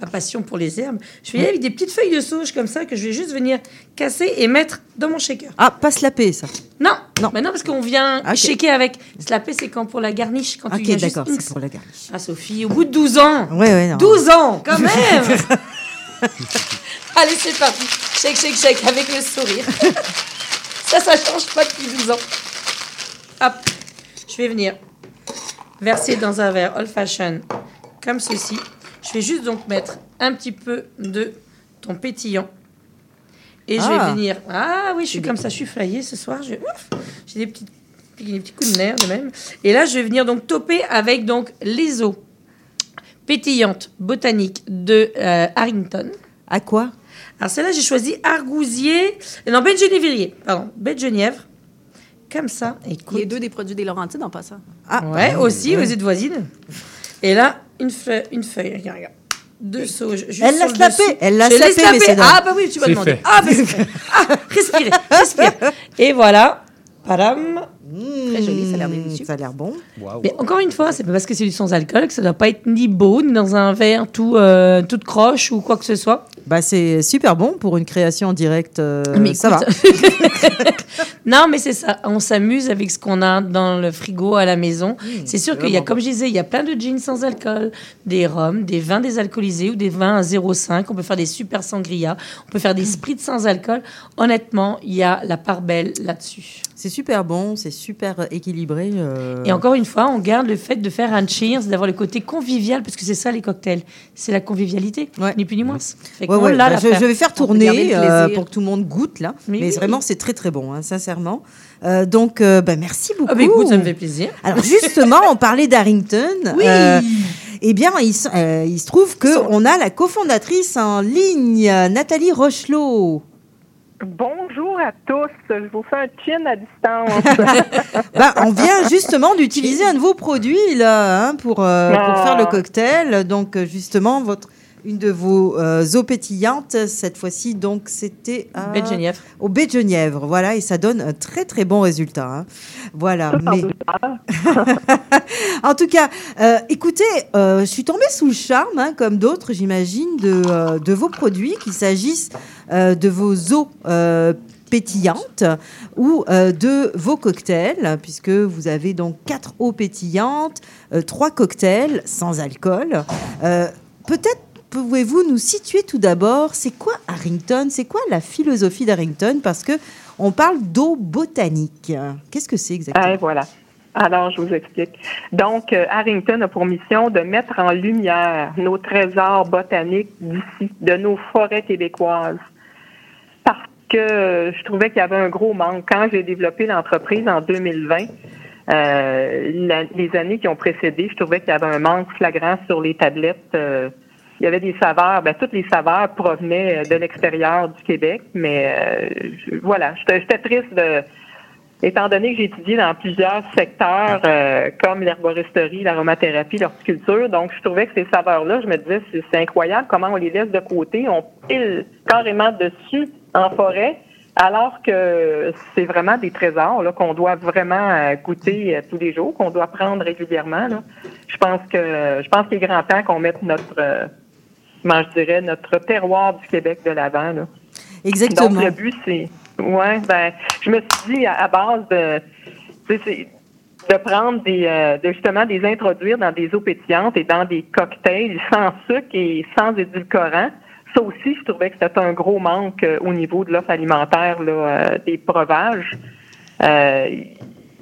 [SPEAKER 6] ma passion pour les herbes, je vais y aller avec des petites feuilles de sauge comme ça que je vais juste venir casser et mettre dans mon shaker.
[SPEAKER 7] Ah, pas slapper, ça.
[SPEAKER 6] Non,
[SPEAKER 7] Non.
[SPEAKER 6] mais non, parce qu'on vient
[SPEAKER 7] Ok.
[SPEAKER 6] shaker avec. Slapper, c'est quand pour la garniche, quand
[SPEAKER 7] Ok, d'accord, c'est pour la garniche.
[SPEAKER 6] Ah, Sophie, au bout de 12 ans
[SPEAKER 7] Ouais, ouais, non.
[SPEAKER 6] 12 ans, quand même Allez, c'est parti. Shake, shake, shake, avec le sourire. ça, ça change pas depuis 12 ans. Hop, je vais venir verser dans un verre old fashion comme ceci. Je vais juste donc mettre un petit peu de ton pétillant. Et je
[SPEAKER 7] Ah.
[SPEAKER 6] vais venir. Ah oui, je suis comme ça, je suis flyée ce soir. Je- J'ai des petits, des petits coups de nerfs de même. Et là, je vais venir donc toper avec donc les eaux pétillantes botaniques de euh, Harrington.
[SPEAKER 7] À quoi?
[SPEAKER 6] Alors celle-là, j'ai choisi argousier, non, de Genévrier, pardon, de Genièvre. Comme ça, écoute.
[SPEAKER 10] Les deux des produits des Laurentides en passant.
[SPEAKER 7] Ah,
[SPEAKER 6] Ouais, aussi, aux îles voisines. Et là, une feuille, une feuille, regarde, regarde. De sauge. juste
[SPEAKER 7] Elle l'a
[SPEAKER 6] dessus.
[SPEAKER 7] elle l'a dames.
[SPEAKER 6] Ah, bah oui, tu m'as demandé.
[SPEAKER 8] fait.
[SPEAKER 6] Ah, bah. Ah, respirez, respire. Et voilà. Padam.
[SPEAKER 10] Très joli, ça a l'air
[SPEAKER 7] Mmh,
[SPEAKER 10] délicieux.
[SPEAKER 7] Ça a l'air bon.
[SPEAKER 6] Mais encore une fois, c'est pas parce que c'est du sans-alcool que ça doit pas être ni beau, ni dans un verre tout, euh, toute croche ou quoi que ce soit.
[SPEAKER 7] Bah, c'est super bon pour une création en direct. euh,
[SPEAKER 6] Mais
[SPEAKER 7] ça va.
[SPEAKER 6] non, mais c'est ça. On s'amuse avec ce qu'on a dans le frigo à la maison. c'est sûr qu'il y a, comme je disais, il y a plein de jeans sans alcool, des rhums, des vins désalcoolisés ou des vins à 0,5. On peut faire des super sangria. On peut faire des spritz sans alcool. Honnêtement, il y a la part belle là-dessus.
[SPEAKER 7] C'est super bon, c'est super équilibré. euh.
[SPEAKER 6] Et encore une fois, on garde le fait de faire un cheers, d'avoir le côté convivial, parce que c'est ça les cocktails. C'est la convivialité,
[SPEAKER 7] Ouais.
[SPEAKER 6] ni plus ni moins.
[SPEAKER 7] Ouais,
[SPEAKER 6] qu'on
[SPEAKER 7] ouais, bah, je, vais faire tourner euh, pour que tout le monde goûte là.
[SPEAKER 6] Mais
[SPEAKER 7] Mais,
[SPEAKER 6] oui.
[SPEAKER 7] vraiment, c'est très très bon, hein, sincèrement. Euh, donc, euh, bah, merci beaucoup.
[SPEAKER 6] Ah, bah, écoute, ça me fait plaisir.
[SPEAKER 7] Alors justement, on parlait d'Harrington.
[SPEAKER 6] Oui.
[SPEAKER 7] Euh, eh bien, il, se- euh, il se trouve que
[SPEAKER 6] Son-
[SPEAKER 7] on a la cofondatrice en ligne, Nathalie Rochelot.
[SPEAKER 11] Bonjour à tous. Je vous fais un chin à distance.
[SPEAKER 7] Ben, on vient justement d'utiliser un de vos produits là hein, pour, euh, pour
[SPEAKER 11] Ah.
[SPEAKER 7] faire le cocktail. Donc justement, votre une de vos euh, eaux pétillantes, cette fois-ci, donc c'était à-
[SPEAKER 6] Baie de Genièvre.
[SPEAKER 7] Au baie de Genièvre, voilà, et ça donne un très très bon résultat. hein. Voilà. Mais... en tout cas, euh, écoutez, euh, je suis tombée sous le charme, hein, comme d'autres, j'imagine, de, euh, de vos produits, qu'il s'agisse euh, de vos eaux euh, pétillantes ou euh, de vos cocktails, puisque vous avez donc quatre eaux pétillantes, euh, trois cocktails sans alcool. Euh, Peut-être pouvez-vous nous situer tout d'abord, c'est quoi Harrington C'est quoi la philosophie d'Harrington? Parce que on parle d'eau botanique. Qu'est-ce que c'est exactement?
[SPEAKER 11] Eh, voilà. Alors, je vous explique. Donc, euh, Harrington a pour mission de mettre en lumière nos trésors botaniques d'ici, de nos forêts québécoises. Parce que je trouvais qu'il y avait un gros manque. Quand j'ai développé l'entreprise en 2020, euh, les années qui ont précédé, je trouvais qu'il y avait un manque flagrant sur les tablettes. euh, il y avait des saveurs, ben, toutes les saveurs provenaient euh, de l'extérieur du Québec, mais euh, je- voilà, j'étais triste de, Étant donné que j'ai étudié dans plusieurs secteurs euh, comme l'herboristerie, l'aromathérapie, l'horticulture, donc je trouvais que ces saveurs-là, je me disais, c'est incroyable comment on les laisse de côté, on pile carrément dessus en forêt, alors que c'est vraiment des trésors qu'on doit vraiment euh, goûter euh, tous les jours, qu'on doit prendre régulièrement. Là. Je pense que je pense qu'il est grand temps qu'on mette notre comment je dirais, notre terroir du Québec de l'avant. là.
[SPEAKER 7] Exactement.
[SPEAKER 11] Donc, le but, c'est. Ouais, ben, je me suis dit à, à base de. c'est de prendre des. euh, de justement des introduire dans des eaux pétillantes et dans des cocktails sans sucre et sans édulcorant. Ça aussi, je trouvais que c'était un gros manque euh, au niveau de l'offre alimentaire là, euh, des breuvages.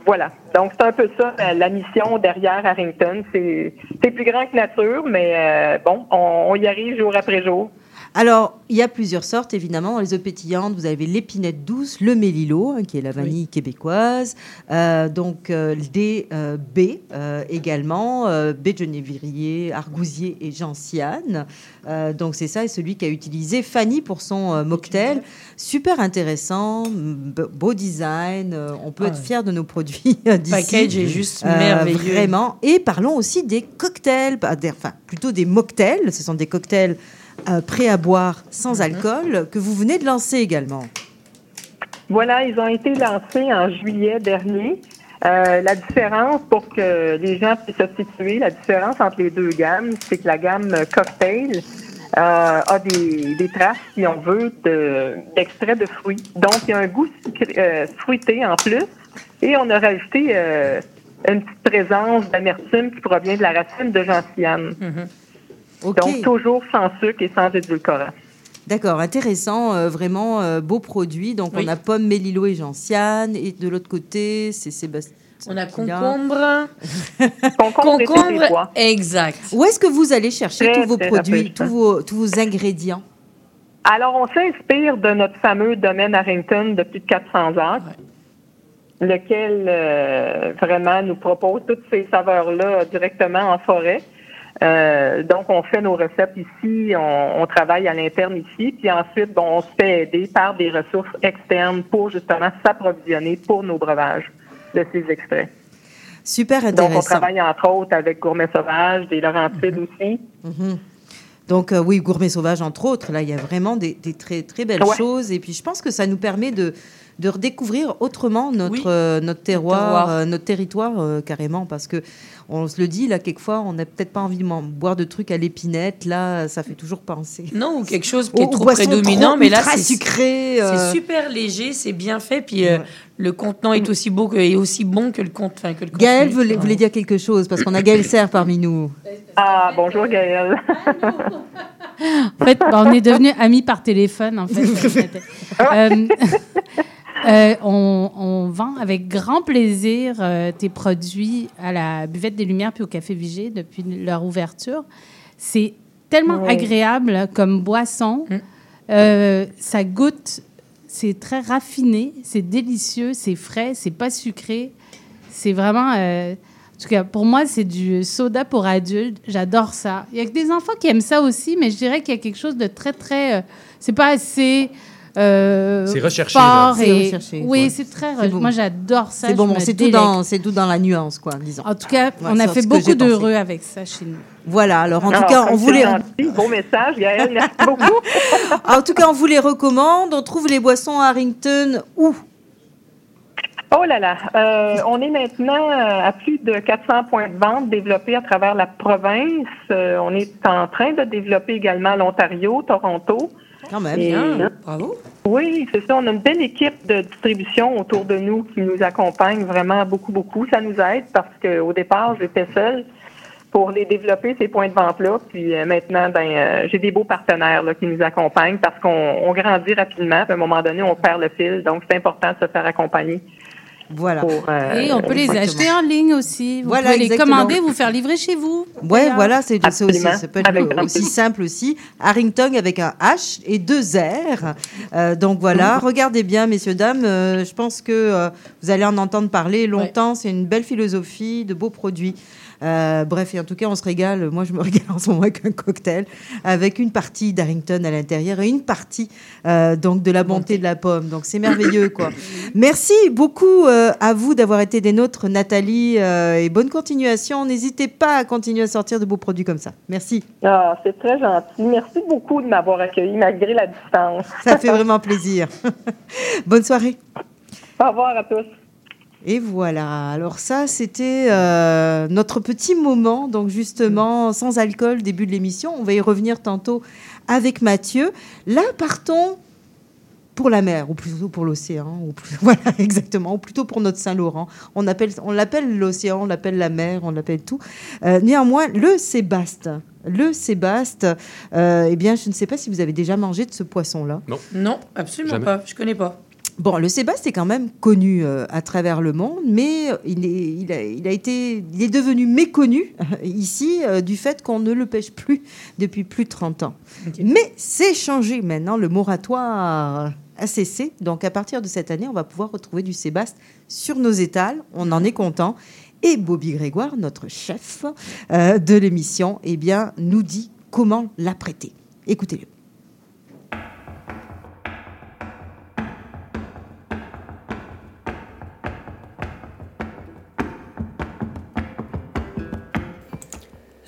[SPEAKER 11] Voilà. Donc, c'est un peu ça, la mission derrière Harrington. C'est c'est plus grand que nature, mais euh, bon, on, on y arrive jour après jour.
[SPEAKER 7] Alors, il y a plusieurs sortes, évidemment. Dans les eaux pétillantes, vous avez l'épinette douce, le mélilo, hein, qui est la vanille québécoise, euh, donc euh, des euh, baies euh, également, euh, baie de genévrier, argousier et gentiane. Donc, c'est ça, et celui qu'a utilisé Fanny pour son mocktail. Super intéressant, beau design. on peut
[SPEAKER 6] Ah.
[SPEAKER 7] être fier de nos produits d'ici.
[SPEAKER 6] package est juste merveilleux.
[SPEAKER 7] Vraiment. Et parlons aussi des cocktails, enfin, plutôt des mocktails. Ce sont des cocktails euh, prêts à boire sans alcool que vous venez de lancer également.
[SPEAKER 11] Voilà, ils ont été lancés en juillet dernier. Euh, la différence, pour que les gens puissent se situer, la différence entre les deux gammes, c'est que la gamme cocktail euh, a des, des traces, si on veut, de- d'extrait de, fruits. Donc, il y a un goût sucré- euh, fruité en plus. Et on a rajouté euh, une petite présence d'amertume qui provient de la racine de gentiane. Donc, toujours sans sucre et sans édulcorant.
[SPEAKER 7] D'accord, intéressant, euh, vraiment euh, beau produit. Donc
[SPEAKER 6] Oui.
[SPEAKER 7] on a pomme, mélilo et gentiane. Et de l'autre côté, c'est Sébastien.
[SPEAKER 6] On a concombre.
[SPEAKER 11] Concombre
[SPEAKER 6] exact.
[SPEAKER 7] Où est-ce que vous allez chercher
[SPEAKER 11] Très,
[SPEAKER 7] tous vos produits, tous vos, tous vos ingrédients?
[SPEAKER 11] Alors, on s'inspire de notre fameux domaine Harrington de plus de 400 heures, lequel euh, vraiment nous propose toutes ces saveurs-là directement en forêt. Euh, donc, on fait nos recettes ici, on, on travaille à l'interne ici, puis ensuite, bon, on se fait aider par des ressources externes pour justement s'approvisionner pour nos breuvages de ces extraits.
[SPEAKER 7] Super
[SPEAKER 11] Donc, on
[SPEAKER 7] intéressant.
[SPEAKER 11] travaille entre autres avec Gourmet Sauvage, des Laurentides aussi.
[SPEAKER 7] Mhm. Donc euh, oui, gourmet sauvage entre autres. Là, il y a vraiment des, des très très belles
[SPEAKER 11] Ouais.
[SPEAKER 7] choses. Et puis je pense que ça nous permet de, de redécouvrir autrement notre
[SPEAKER 6] Oui.
[SPEAKER 7] euh, notre terroir,
[SPEAKER 6] terroir.
[SPEAKER 7] euh, notre territoire euh, carrément, parce que on se le dit là quelquefois, on n'a peut-être pas envie de m'en- boire de trucs à l'épinette. Là, ça fait toujours penser.
[SPEAKER 6] Non, ou quelque chose qui est trop prédominant,
[SPEAKER 7] trop
[SPEAKER 6] mais là, c'est
[SPEAKER 7] sucré, euh.
[SPEAKER 6] C'est super léger, c'est bien fait, puis euh, le contenant est aussi beau que, est aussi bon que le enfin que le
[SPEAKER 7] Gaël
[SPEAKER 6] contenu.
[SPEAKER 7] voulait, voulait dire quelque chose parce qu'on a Gaël Serre parmi nous.
[SPEAKER 11] Ah, bonjour Gaëlle.
[SPEAKER 9] En fait, bah, on est devenus amis par téléphone, en fait. Euh, euh, on, on vend avec grand plaisir euh, tes produits à la Buvette des Lumières puis au Café Vigée depuis leur ouverture. C'est tellement
[SPEAKER 12] Oui.
[SPEAKER 9] agréable comme boisson. Euh, ça goûte, c'est très raffiné, c'est délicieux, c'est frais, c'est pas sucré. C'est vraiment... en tout cas, pour moi, c'est du soda pour adultes. J'adore ça. Il y a que des enfants qui aiment ça aussi, mais je dirais qu'il y a quelque chose de très, très. c'est pas assez euh,
[SPEAKER 8] C'est recherché,
[SPEAKER 7] recherché,
[SPEAKER 9] Oui,
[SPEAKER 7] ouais.
[SPEAKER 9] c'est très.
[SPEAKER 7] Beau.
[SPEAKER 9] Moi, j'adore ça.
[SPEAKER 7] C'est bon, bon, c'est tout, dans, c'est tout dans la nuance, quoi, disons.
[SPEAKER 9] En tout cas,
[SPEAKER 7] Ouais,
[SPEAKER 9] on a fait beaucoup d'heureux avec ça chez nous.
[SPEAKER 7] Voilà, alors en tout
[SPEAKER 11] Alors,
[SPEAKER 7] cas, on
[SPEAKER 11] gentil, Beau message, Gaëlle, merci beaucoup.
[SPEAKER 7] en tout cas, on vous les recommande. On trouve les boissons Harrington où?
[SPEAKER 11] Oh là là, euh, on est maintenant à plus de 400 points de vente développés à travers la province. Euh, on est en train de développer également l'Ontario, Toronto.
[SPEAKER 7] Quand même.
[SPEAKER 11] Et-
[SPEAKER 6] Bien, bravo.
[SPEAKER 11] Oui, c'est ça. On a une belle équipe de distribution autour de nous qui nous accompagne vraiment beaucoup, beaucoup. Ça nous aide parce qu'au départ, j'étais seule pour les développer, ces points de vente-là. Puis euh, maintenant, ben, euh, j'ai des beaux partenaires là, qui nous accompagnent parce qu'on on grandit rapidement. Puis à un moment donné, on perd le fil. Donc, c'est important de se faire accompagner.
[SPEAKER 7] Voilà.
[SPEAKER 11] Pour, euh,
[SPEAKER 9] Et on peut les
[SPEAKER 11] exactement.
[SPEAKER 9] acheter en ligne aussi. Vous
[SPEAKER 7] Voilà,
[SPEAKER 9] pouvez les commander, vous faire livrer chez vous.
[SPEAKER 7] Ouais, voilà, c'est aussi, ça peut être aussi simple aussi. Harrington avec un H et deux R. Euh, donc voilà, regardez bien, messieurs, dames. euh, je pense que euh, vous allez en entendre parler longtemps. C'est une belle philosophie, de beaux produits. Euh, bref, et en tout cas, on se régale. Moi, je me régale en ce moment avec un cocktail, avec une partie d'Harrington à l'intérieur et une partie euh, donc de la bonté de la pomme. Donc c'est merveilleux, quoi. Merci beaucoup euh, à vous d'avoir été des nôtres, Nathalie, et bonne continuation. N'hésitez pas à continuer à sortir de beaux produits comme ça. Merci.
[SPEAKER 11] Ah, c'est très gentil. Merci beaucoup de m'avoir accueilli malgré la distance.
[SPEAKER 7] Ça fait vraiment plaisir. Bonne soirée.
[SPEAKER 11] Au revoir à tous.
[SPEAKER 7] Et voilà. Alors ça, c'était euh, notre petit moment, donc justement sans alcool, début de l'émission. On va y revenir tantôt avec Mathieu. Là, partons pour la mer, ou plutôt pour l'océan, ou plus- voilà exactement, ou plutôt pour notre Saint-Laurent. On appelle, on l'appelle l'océan, on l'appelle la mer, on l'appelle tout. Euh, néanmoins, le sébaste, le sébaste, euh, eh bien, je ne sais pas si vous avez déjà mangé de ce poisson-là.
[SPEAKER 8] Non.
[SPEAKER 6] Non, absolument
[SPEAKER 8] Jamais.
[SPEAKER 6] pas. Je connais pas.
[SPEAKER 7] Bon, le sébaste est quand même connu euh, à travers le monde, mais il est, il a, il a été, il est devenu méconnu euh, ici euh, du fait qu'on ne le pêche plus depuis plus de 30 ans. Mais c'est changé maintenant, le moratoire a cessé. Donc à partir de cette année, on va pouvoir retrouver du sébaste sur nos étals. On en est content. Et Bobby Grégoire, notre chef de l'émission, eh bien, nous dit comment l'apprêter. Écoutez-le.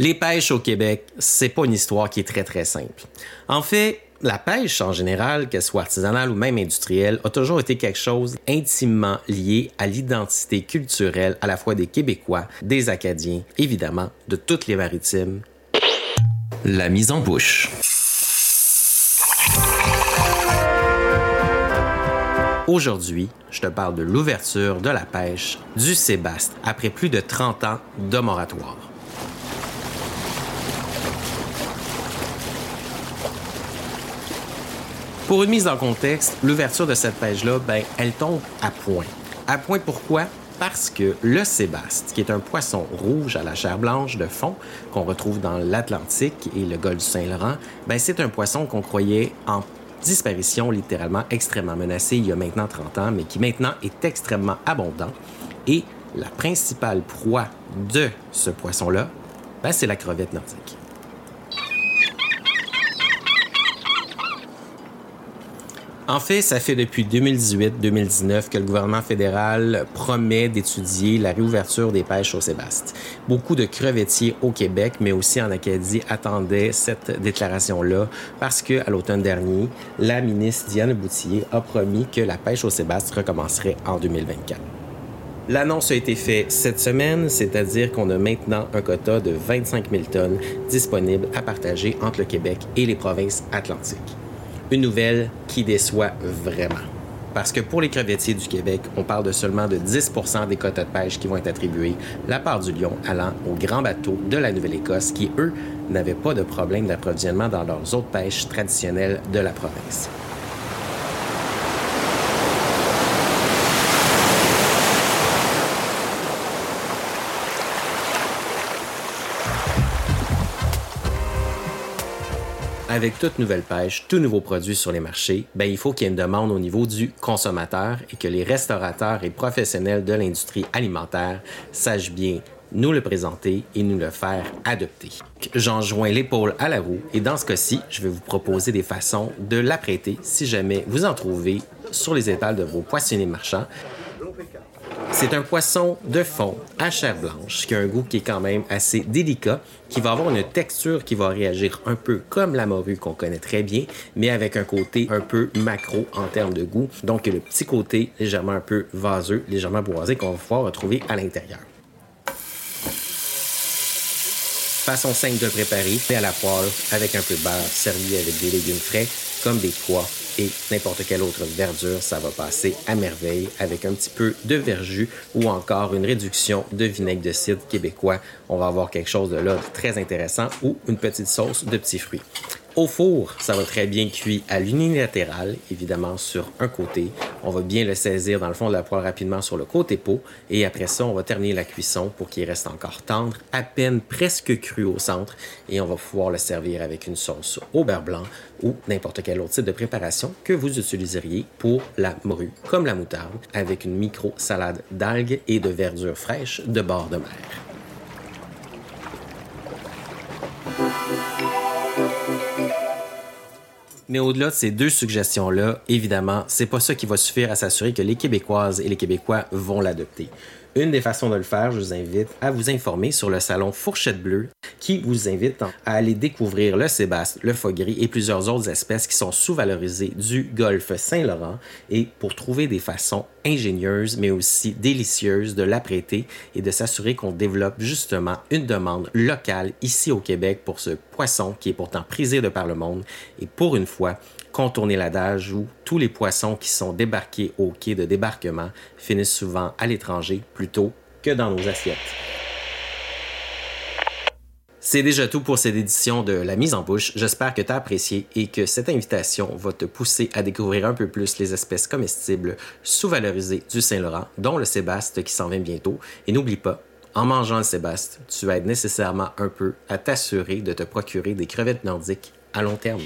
[SPEAKER 12] Les pêches au Québec, c'est pas une histoire qui est très très simple. En fait, la pêche en général, qu'elle soit artisanale ou même industrielle, a toujours été quelque chose intimement lié à l'identité culturelle à la fois des Québécois, des Acadiens, évidemment, de toutes les maritimes. La mise en bouche. Aujourd'hui, je te parle de l'ouverture de la pêche du Sébaste après plus de 30 ans de moratoire. Pour une mise en contexte, l'ouverture de cette pêche-là, ben, elle tombe à point. À point pourquoi? Parce que le sébaste, qui est un poisson rouge à la chair blanche de fond qu'on retrouve dans l'Atlantique et le golfe du Saint-Laurent, ben, c'est un poisson qu'on croyait en disparition littéralement extrêmement menacé il y a maintenant 30 ans, mais qui maintenant est extrêmement abondant. Et la principale proie de ce poisson-là, ben, c'est la crevette nordique. En fait, ça fait depuis 2018-2019 que le gouvernement fédéral promet d'étudier la réouverture des pêches au Sébaste. Beaucoup de crevettiers au Québec, mais aussi en Acadie, attendaient cette déclaration-là parce que, à l'automne dernier, la ministre Diane Boutillier a promis que la pêche au Sébaste recommencerait en 2024. L'annonce a été faite cette semaine, c'est-à-dire qu'on a maintenant un quota de 25 000 tonnes disponibles à partager entre le Québec et les provinces atlantiques. Une nouvelle qui déçoit vraiment. Parce que pour les crevettiers du Québec, on parle de seulement de 10% des quotas de pêche qui vont être attribués, la part du lion allant aux grands bateaux de la Nouvelle-Écosse qui, eux, n'avaient pas de problème d'approvisionnement dans leurs autres pêches traditionnelles de la province. Avec toute nouvelle pêche, tout nouveau produit sur les marchés, ben, il faut qu'il y ait une demande au niveau du consommateur et que les restaurateurs et professionnels de l'industrie alimentaire sachent bien nous le présenter et nous le faire adopter. J'en joins l'épaule à la roue et dans ce cas-ci, je vais vous proposer des façons de l'apprêter si jamais vous en trouvez sur les étals de vos poissonniers marchands. C'est un poisson de fond à chair blanche qui a un goût qui est quand même assez délicat, qui va avoir une texture qui va réagir un peu comme la morue qu'on connaît très bien, mais avec un côté un peu macro en termes de goût. Donc le petit côté légèrement un peu vaseux, légèrement boisé qu'on va pouvoir retrouver à l'intérieur. Façon simple de préparer, fait à la poêle avec un peu de beurre, servi avec des légumes frais comme des pois et n'importe quelle autre verdure, ça va passer à merveille avec un petit peu de verjus ou encore une réduction de vinaigre de cidre québécois. On va avoir quelque chose de là très intéressant ou une petite sauce de petits fruits. Au four, ça va très bien cuit à l'unilatéral, évidemment sur un côté. On va bien le saisir dans le fond de la poêle rapidement sur le côté peau. Et après ça, on va terminer la cuisson pour qu'il reste encore tendre, à peine presque cru au centre. Et on va pouvoir le servir avec une sauce au beurre blanc ou n'importe quel autre type de préparation que vous utiliseriez pour la morue, comme la moutarde, avec une micro-salade d'algues et de verdures fraîches de bord de mer. Mais au-delà de ces deux suggestions-là, évidemment, c'est pas ça qui va suffire à s'assurer que les Québécoises et les Québécois vont l'adopter. Une des façons de le faire, je vous invite à vous informer sur le salon Fourchette Bleue qui vous invite à aller découvrir le sébaste, le foie gris et plusieurs autres espèces qui sont sous-valorisées du golfe Saint-Laurent. Et pour trouver des façons ingénieuses mais aussi délicieuses de l'apprêter et de s'assurer qu'on développe justement une demande locale ici au Québec pour ce poisson qui est pourtant prisé de par le monde. Et pour une fois contourner l'adage où tous les poissons qui sont débarqués au quai de débarquement finissent souvent à l'étranger plutôt que dans nos assiettes. C'est déjà tout pour cette édition de La mise en bouche. J'espère que tu as apprécié et que cette invitation va te pousser à découvrir un peu plus les espèces comestibles sous-valorisées du Saint-Laurent, dont le sébaste qui s'en vient bientôt. Et n'oublie pas, en mangeant le sébaste, tu aides nécessairement un peu à t'assurer de te procurer des crevettes nordiques à long terme.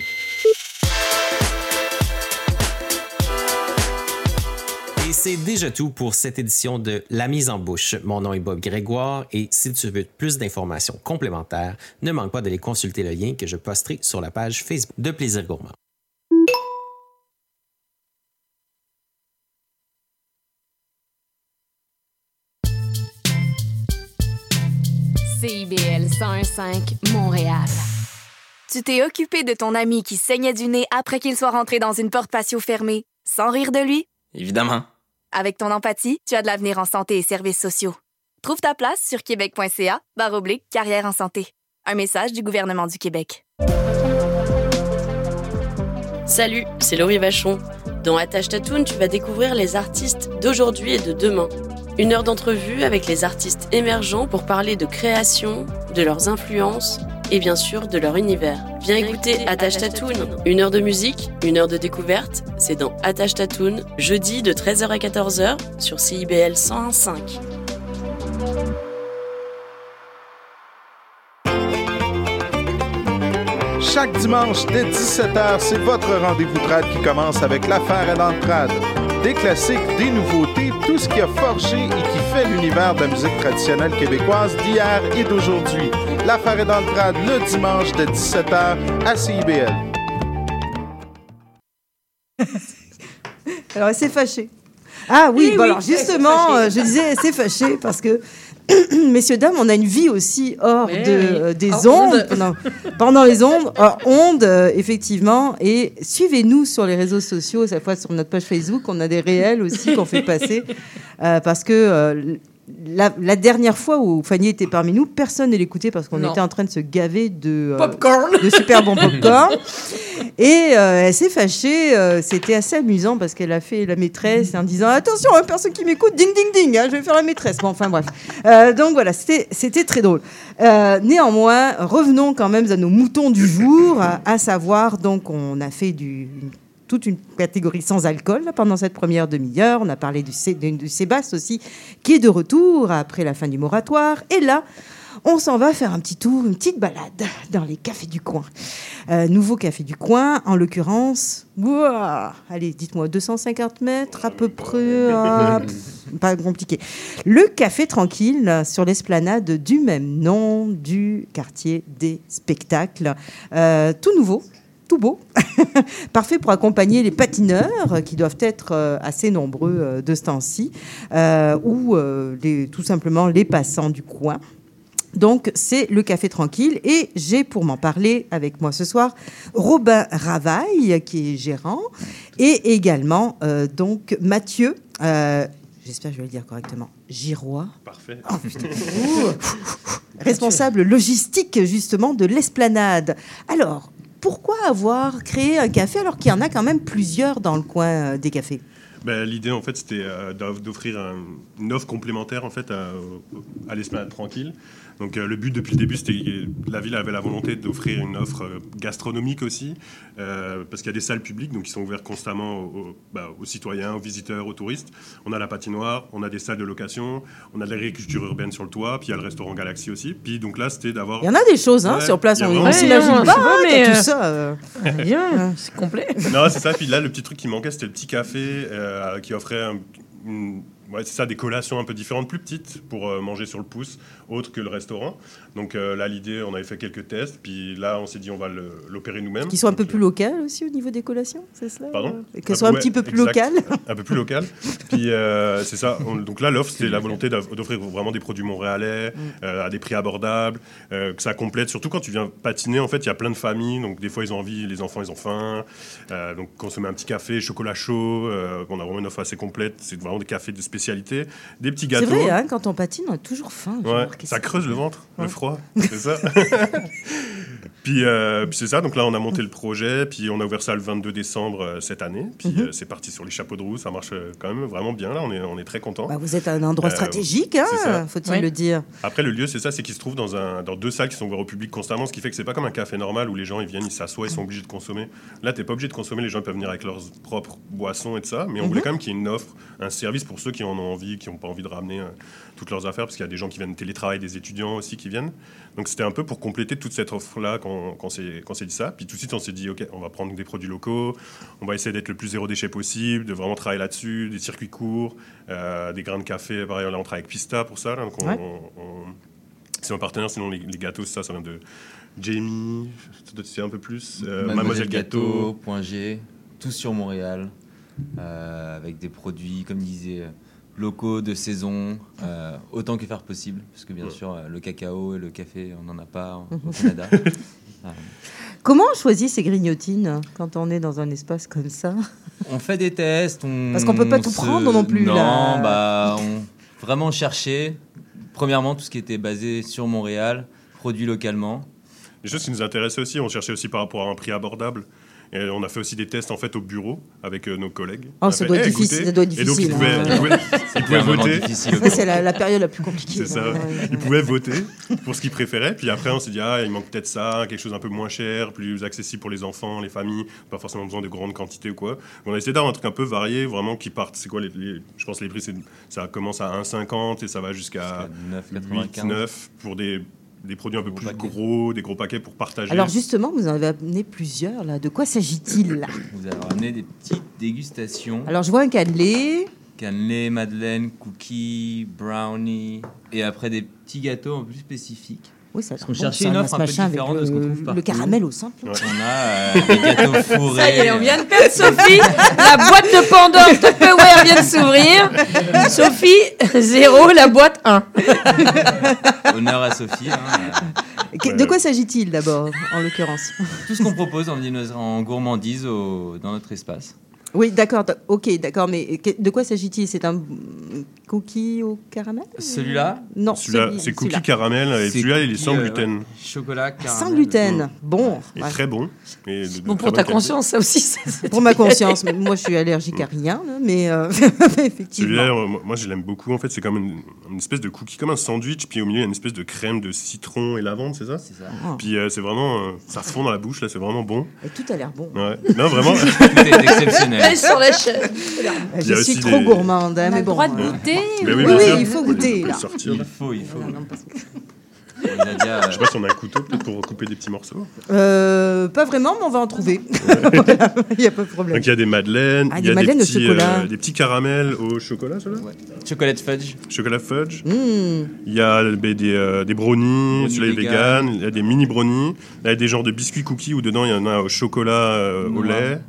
[SPEAKER 12] C'est déjà tout pour cette édition de La mise en bouche. Mon nom est Bob Grégoire et si tu veux plus d'informations complémentaires, ne manque pas d'aller consulter le lien que je posterai sur la page Facebook de Plaisir Gourmand.
[SPEAKER 3] CIBL 101.5 Montréal.
[SPEAKER 13] Tu t'es occupé de ton ami qui saignait du nez après qu'il soit rentré dans une porte patio fermée, sans rire de lui?
[SPEAKER 14] Évidemment.
[SPEAKER 13] Avec ton empathie, tu as de l'avenir en santé et services sociaux. Trouve ta place sur québec.ca oblique carrière en santé. Un message du gouvernement du Québec.
[SPEAKER 15] Salut, c'est Laurie Vachon. Dans Attache Tatoune, tu vas découvrir les artistes d'aujourd'hui et de demain. Une heure d'entrevue avec les artistes émergents pour parler de création, de leurs influences et bien sûr de leur univers. Viens écouter Attache Tatoune. Une heure de musique, une heure de découverte, c'est dans Attache Tatoune, jeudi de 13h à 14h sur CIBL 101.5.
[SPEAKER 16] Chaque dimanche dès 17h, c'est votre rendez-vous trad qui commence avec l'affaire et l'entrade. Des classiques, des nouveautés, tout ce qui a forgé et qui fait l'univers de la musique traditionnelle québécoise d'hier et d'aujourd'hui. L'affaire est dans le trad le dimanche de 17h à CIBL.
[SPEAKER 7] Alors, elle s'est fâchée. Ah oui,
[SPEAKER 10] Eh
[SPEAKER 7] bon,
[SPEAKER 10] oui,
[SPEAKER 7] alors
[SPEAKER 10] elle s'est
[SPEAKER 7] justement, euh, je disais, elle s'est fâchée parce que, messieurs, dames, on a une vie aussi hors de, euh, des
[SPEAKER 6] Hors
[SPEAKER 7] ondes, pendant, pendant les ondes, hors ondes, euh, effectivement. Et suivez-nous sur les réseaux sociaux, cette fois sur notre page Facebook, on a des réels aussi qu'on fait passer, euh, parce que la, la dernière fois où Fanny était parmi nous, personne ne l'écoutait parce qu'on était en train de se gaver de, euh,
[SPEAKER 6] Popcorn.
[SPEAKER 7] de super bon popcorn. Et euh, elle s'est fâchée. euh, C'était assez amusant parce qu'elle a fait la maîtresse en disant Attention, hein, personne qui m'écoute, ding ding ding, hein, je vais faire la maîtresse. Bon, enfin bref. Euh, donc voilà, c'était très drôle. Néanmoins, revenons quand même à nos moutons du jour, à, à savoir, donc, on a fait du. une- toute une catégorie sans alcool pendant cette première demi-heure. On a parlé du, Sébastien aussi, qui est de retour après la fin du moratoire. Et là, on s'en va faire un petit tour, une petite balade dans les cafés du coin. Euh, nouveau café du coin, en l'occurrence, allez, dites-moi, 250 mètres à peu près, ah, pas compliqué. Le café tranquille sur l'esplanade du même nom du quartier des spectacles. Euh, tout nouveau, tout beau, parfait pour accompagner les patineurs euh, qui doivent être euh, assez nombreux euh, de ce temps-ci, euh, ou euh, les- tout simplement les passants du coin. Donc, c'est le Café Tranquille. Et j'ai pour m'en parler avec moi ce soir Robin Ravaille, qui est gérant, et également euh, donc Mathieu. euh, J'espère que je vais le dire correctement. Girois.
[SPEAKER 14] Parfait.
[SPEAKER 7] Oh. Responsable logistique, justement, de l'esplanade. Alors, pourquoi avoir créé un café alors qu'il y en a quand même plusieurs dans le coin euh, des cafés?
[SPEAKER 14] Ben, L'idée, en fait, c'était euh, d'off- d'offrir un- une offre complémentaire en fait, à, à l'esplanade tranquille. Donc, euh, le but depuis le début, c'était la ville avait la volonté d'offrir une offre euh, gastronomique aussi, euh, parce qu'il y a des salles publiques donc, qui sont ouvertes constamment aux, aux- bah, aux citoyens, aux visiteurs, aux touristes. On a la patinoire, on a des salles de location, on a de l'agriculture urbaine sur le toit, puis il y a le restaurant Galaxy aussi. Puis donc là, c'était d'avoir.
[SPEAKER 7] Il y en a des choses hein,
[SPEAKER 14] Ouais,
[SPEAKER 7] sur place,
[SPEAKER 14] il y a
[SPEAKER 7] on s'imagine
[SPEAKER 6] Ouais,
[SPEAKER 7] pas, hein,
[SPEAKER 6] mais,
[SPEAKER 7] tout ça. euh.
[SPEAKER 6] Bien, c'est complet.
[SPEAKER 14] Non, c'est ça. Puis là, le petit truc qui manquait, c'était le petit café euh, qui offrait un- une- c'est ça, des collations un peu différentes, plus petites, pour euh, manger sur le pouce, autre que le restaurant. Donc euh, là, l'idée, on avait fait quelques tests. Puis là, on s'est dit, on va l'opérer nous-mêmes.
[SPEAKER 7] Qui sont un peu plus locales aussi au niveau des collations, c'est cela
[SPEAKER 14] Pardon?
[SPEAKER 7] Et Qu'elles soient un
[SPEAKER 14] ouais,
[SPEAKER 7] petit peu plus locales
[SPEAKER 14] Un peu plus local. Puis euh, c'est ça. On- donc là, l'offre, c'était la volonté d'offrir vraiment des produits montréalais
[SPEAKER 7] Mm.
[SPEAKER 14] euh, à des prix abordables, euh, que ça complète. Surtout quand tu viens patiner, en fait, il y a plein de familles. Donc des fois, ils ont envie, les enfants, ils ont faim. Euh, donc consommer un petit café, chocolat chaud. euh, on a vraiment une offre assez complète. C'est vraiment des cafés de spécialité, des petits
[SPEAKER 7] C'est
[SPEAKER 14] gâteaux.
[SPEAKER 7] vrai, hein, quand on patine, on a toujours faim.
[SPEAKER 14] Ouais, ça creuse le ventre,
[SPEAKER 7] Ouais.
[SPEAKER 14] le froid, c'est ça? puis euh, puis c'est ça, donc là on a monté le projet, puis on a ouvert ça le 22 décembre euh, cette année, puis
[SPEAKER 7] Mhm.
[SPEAKER 14] euh, c'est parti sur les chapeaux de roue, ça marche quand même vraiment bien, là on est, on est très content.
[SPEAKER 7] Bah, vous êtes à un endroit
[SPEAKER 14] Euh,
[SPEAKER 7] stratégique, hein, faut-il le dire.
[SPEAKER 14] Après le lieu c'est ça, c'est qu'il se trouve dans, un, dans deux salles qui sont ouvertes au public constamment, ce qui fait que c'est pas comme un café normal où les gens ils viennent, ils s'assoient, ils sont obligés de consommer. Là t'es pas obligé de consommer, les gens peuvent venir avec leurs propres boissons et tout ça, mais on
[SPEAKER 7] Mhm.
[SPEAKER 14] voulait quand même qu'il y ait une offre, un service pour ceux qui en ont envie, qui n'ont pas envie de ramener euh, toutes leurs affaires, parce qu'il y a des gens qui viennent télétravailler, des étudiants aussi qui viennent. Donc c'était un peu pour compléter toute cette offre-là qu'on qu'on s'est qu'on s'est dit ça. Puis tout de suite on s'est dit, ok, on va prendre des produits locaux, on va essayer d'être le plus zéro déchet possible, de vraiment travailler là-dessus, des circuits courts, euh, des grains de café. Pareil, là on travaille avec Pista pour ça. là. donc on-
[SPEAKER 17] Ouais.
[SPEAKER 14] on- on- c'est un partenaire, sinon les, les gâteaux, ça, ça vient de Jamie, tu sais un peu plus, euh,
[SPEAKER 17] Mademoiselle Gâteau, Point G, tout sur Montréal, euh, avec des produits, comme disait, locaux, de saison, euh, autant que faire possible, parce que bien sûr, euh, le cacao et le café, on n'en a pas en- au Canada.
[SPEAKER 7] Comment on choisit ces grignotines quand on est dans un espace comme ça?
[SPEAKER 17] On fait des tests. On
[SPEAKER 7] Parce qu'on peut pas tout
[SPEAKER 17] se-
[SPEAKER 7] prendre non plus,
[SPEAKER 17] Non,
[SPEAKER 7] là.
[SPEAKER 17] bah, on vraiment chercher. Premièrement, tout ce qui était basé sur Montréal, produit localement.
[SPEAKER 14] Les choses qui nous intéressaient aussi, on cherchait aussi par rapport à un prix abordable. Et on a fait aussi des tests en fait au bureau avec euh, nos collègues.
[SPEAKER 7] Oh, ça
[SPEAKER 14] fait,
[SPEAKER 7] doit être
[SPEAKER 14] Eh,
[SPEAKER 7] difficile,
[SPEAKER 14] écoutez.
[SPEAKER 7] ça doit être
[SPEAKER 14] Et donc ils
[SPEAKER 7] difficile,
[SPEAKER 14] pouvaient,
[SPEAKER 7] hein.
[SPEAKER 14] ils pouvaient- ils pouvaient voter.
[SPEAKER 7] c'est la, la période la plus compliquée.
[SPEAKER 14] Ça. Ils pouvaient voter pour ce qu'ils préféraient. Puis après, on s'est dit, ah, il manque peut-être ça, quelque chose un peu moins cher, plus accessible pour les enfants, les familles, pas forcément besoin de grandes quantités ou quoi. On a essayé d'avoir un truc un peu varié, vraiment qui parte. C'est quoi les, les- Je pense que les prix, ça commence à 1,50 et ça va jusqu'à 8,
[SPEAKER 17] 9,95.
[SPEAKER 14] 9 pour des, des produits un peu plus gros, des gros paquets pour partager.
[SPEAKER 7] Alors justement, vous en avez amené plusieurs là. De quoi s'agit-il là
[SPEAKER 17] Vous avez ramené des petites dégustations.
[SPEAKER 7] Alors je vois un cannelé.
[SPEAKER 17] Cannelé, madeleine, cookies, brownie, et après des petits gâteaux un peu plus spécifiques.
[SPEAKER 7] Oui, ça a l'air
[SPEAKER 17] On
[SPEAKER 7] bon,
[SPEAKER 17] cherchait
[SPEAKER 7] ça,
[SPEAKER 17] une
[SPEAKER 7] là,
[SPEAKER 17] offre un peu
[SPEAKER 7] machin avec
[SPEAKER 17] différente de
[SPEAKER 7] le-
[SPEAKER 17] ce qu'on trouve
[SPEAKER 7] le
[SPEAKER 17] partout.
[SPEAKER 7] caramel au centre.
[SPEAKER 17] On a euh, des gâteaux fourrés.
[SPEAKER 6] Ça y est, on vient de perdre Sophie. La boîte de Pandore Tupperware vient de s'ouvrir. Sophie, 0, la boîte 1.
[SPEAKER 17] Honneur à Sophie. hein.
[SPEAKER 7] Que- De quoi s'agit-il d'abord, en l'occurrence?
[SPEAKER 17] Tout ce qu'on propose en, gourmandise au- dans notre espace.
[SPEAKER 7] Oui, d'accord. Ok, d'accord. Mais de quoi s'agit-il? C'est un cookie au caramel
[SPEAKER 17] Celui-là?
[SPEAKER 7] Non,
[SPEAKER 14] Celui-là,
[SPEAKER 7] celui-
[SPEAKER 14] c'est cookie caramel et celui-là, il est sans
[SPEAKER 17] euh,
[SPEAKER 14] gluten.
[SPEAKER 17] ouais. Chocolat, caramel.
[SPEAKER 7] Sans gluten. Bon.
[SPEAKER 14] Il est
[SPEAKER 7] ouais.
[SPEAKER 14] très bon. et de- de
[SPEAKER 6] Bon, pour ta conscience, ça aussi. c'est
[SPEAKER 7] Pour ma conscience, mais moi je suis allergique à rien, là, mais euh, effectivement.
[SPEAKER 14] Celui-là, euh, moi, moi, je l'aime beaucoup. En fait, c'est comme une, une espèce de cookie, comme un sandwich, puis au milieu, il y a une espèce de crème de citron et lavande, c'est ça?
[SPEAKER 17] C'est ça.
[SPEAKER 7] Oh.
[SPEAKER 14] Puis euh, c'est vraiment, euh, ça fond dans la bouche, là, c'est vraiment bon.
[SPEAKER 7] Et tout a l'air bon.
[SPEAKER 14] Ouais. Non, vraiment.
[SPEAKER 17] Tout est exceptionnel.
[SPEAKER 6] Elle est sur la chaîne.
[SPEAKER 7] Je
[SPEAKER 14] a
[SPEAKER 7] suis
[SPEAKER 14] aussi
[SPEAKER 7] trop
[SPEAKER 14] des-
[SPEAKER 7] gourmande, hein, mais bon.
[SPEAKER 9] droit de goûter
[SPEAKER 14] Mais
[SPEAKER 7] Oui, il faut goûter,
[SPEAKER 14] sortir.
[SPEAKER 17] Il faut, il faut.
[SPEAKER 7] voilà, non, que-
[SPEAKER 17] Nadia,
[SPEAKER 14] Je sais pas si on a un couteau peut-être pour couper des petits morceaux.
[SPEAKER 7] Euh, pas vraiment, mais on va en trouver. Il n'y a pas de problème.
[SPEAKER 14] Donc il y a des madeleines,
[SPEAKER 7] Ah,
[SPEAKER 14] il
[SPEAKER 7] des
[SPEAKER 14] y a
[SPEAKER 7] madeleines
[SPEAKER 14] des
[SPEAKER 7] au
[SPEAKER 14] petits,
[SPEAKER 7] chocolat.
[SPEAKER 14] euh, des petits caramels au chocolat, ceux-là
[SPEAKER 17] Chocolat fudge.
[SPEAKER 14] Chocolat fudge.
[SPEAKER 7] Mmh.
[SPEAKER 14] Il y a des, euh, des brownies,
[SPEAKER 17] Brownies
[SPEAKER 14] celui-là est
[SPEAKER 17] vegan.
[SPEAKER 14] Il y a des mini brownies. Il y a des genres de biscuits cookies où dedans il y en a au chocolat, euh, au lait.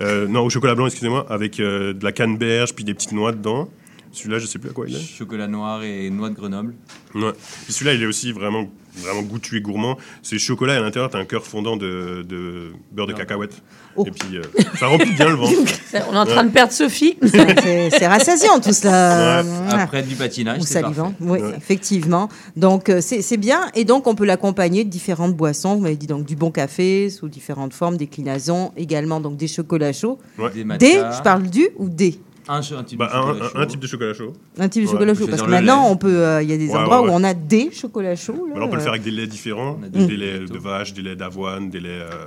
[SPEAKER 14] Euh, non, au chocolat blanc, excusez-moi, avec euh, de la canneberge puis des petites noix dedans. Celui-là, je sais plus à quoi il est.
[SPEAKER 17] Chocolat noir et noix de Grenoble.
[SPEAKER 14] Ouais. Puis celui-là, il est aussi vraiment, vraiment goûtu et gourmand. C'est chocolat et à l'intérieur, tu as un cœur fondant de, de beurre de cacahuète. Et puis, euh, ça remplit bien le ventre.
[SPEAKER 6] On est en train de perdre Sophie.
[SPEAKER 7] C'est c'est rassasiant tout cela.
[SPEAKER 14] Ouais.
[SPEAKER 7] Ah.
[SPEAKER 17] Après du patinage,
[SPEAKER 7] Ou
[SPEAKER 17] c'est
[SPEAKER 7] salivant,
[SPEAKER 17] parfait.
[SPEAKER 7] oui,
[SPEAKER 14] Ouais.
[SPEAKER 7] effectivement. Donc euh, c'est c'est bien, et donc on peut l'accompagner de différentes boissons. Vous m'avez dit donc du bon café sous différentes formes, déclinaisons, également donc des chocolats chauds.
[SPEAKER 14] Ouais.
[SPEAKER 17] Des
[SPEAKER 7] Des,
[SPEAKER 17] matchas.
[SPEAKER 7] je parle du ou des?
[SPEAKER 17] Un, cho- un type
[SPEAKER 14] Bah,
[SPEAKER 17] de
[SPEAKER 14] un,
[SPEAKER 17] chocolat
[SPEAKER 14] un-
[SPEAKER 17] chaud.
[SPEAKER 14] un type de chocolat chaud.
[SPEAKER 7] un type de
[SPEAKER 14] Ouais,
[SPEAKER 7] chocolat chaud. Parce que maintenant
[SPEAKER 17] lait.
[SPEAKER 7] on peut, euh, il y a des
[SPEAKER 14] Ouais,
[SPEAKER 7] endroits
[SPEAKER 14] ouais, ouais.
[SPEAKER 7] où on a des chocolats chauds. là,
[SPEAKER 14] là, on peut le
[SPEAKER 7] euh.
[SPEAKER 14] faire avec des laits différents.
[SPEAKER 17] On a
[SPEAKER 14] Des,
[SPEAKER 17] des
[SPEAKER 14] laits de vache, des laits d'avoine, des laits euh,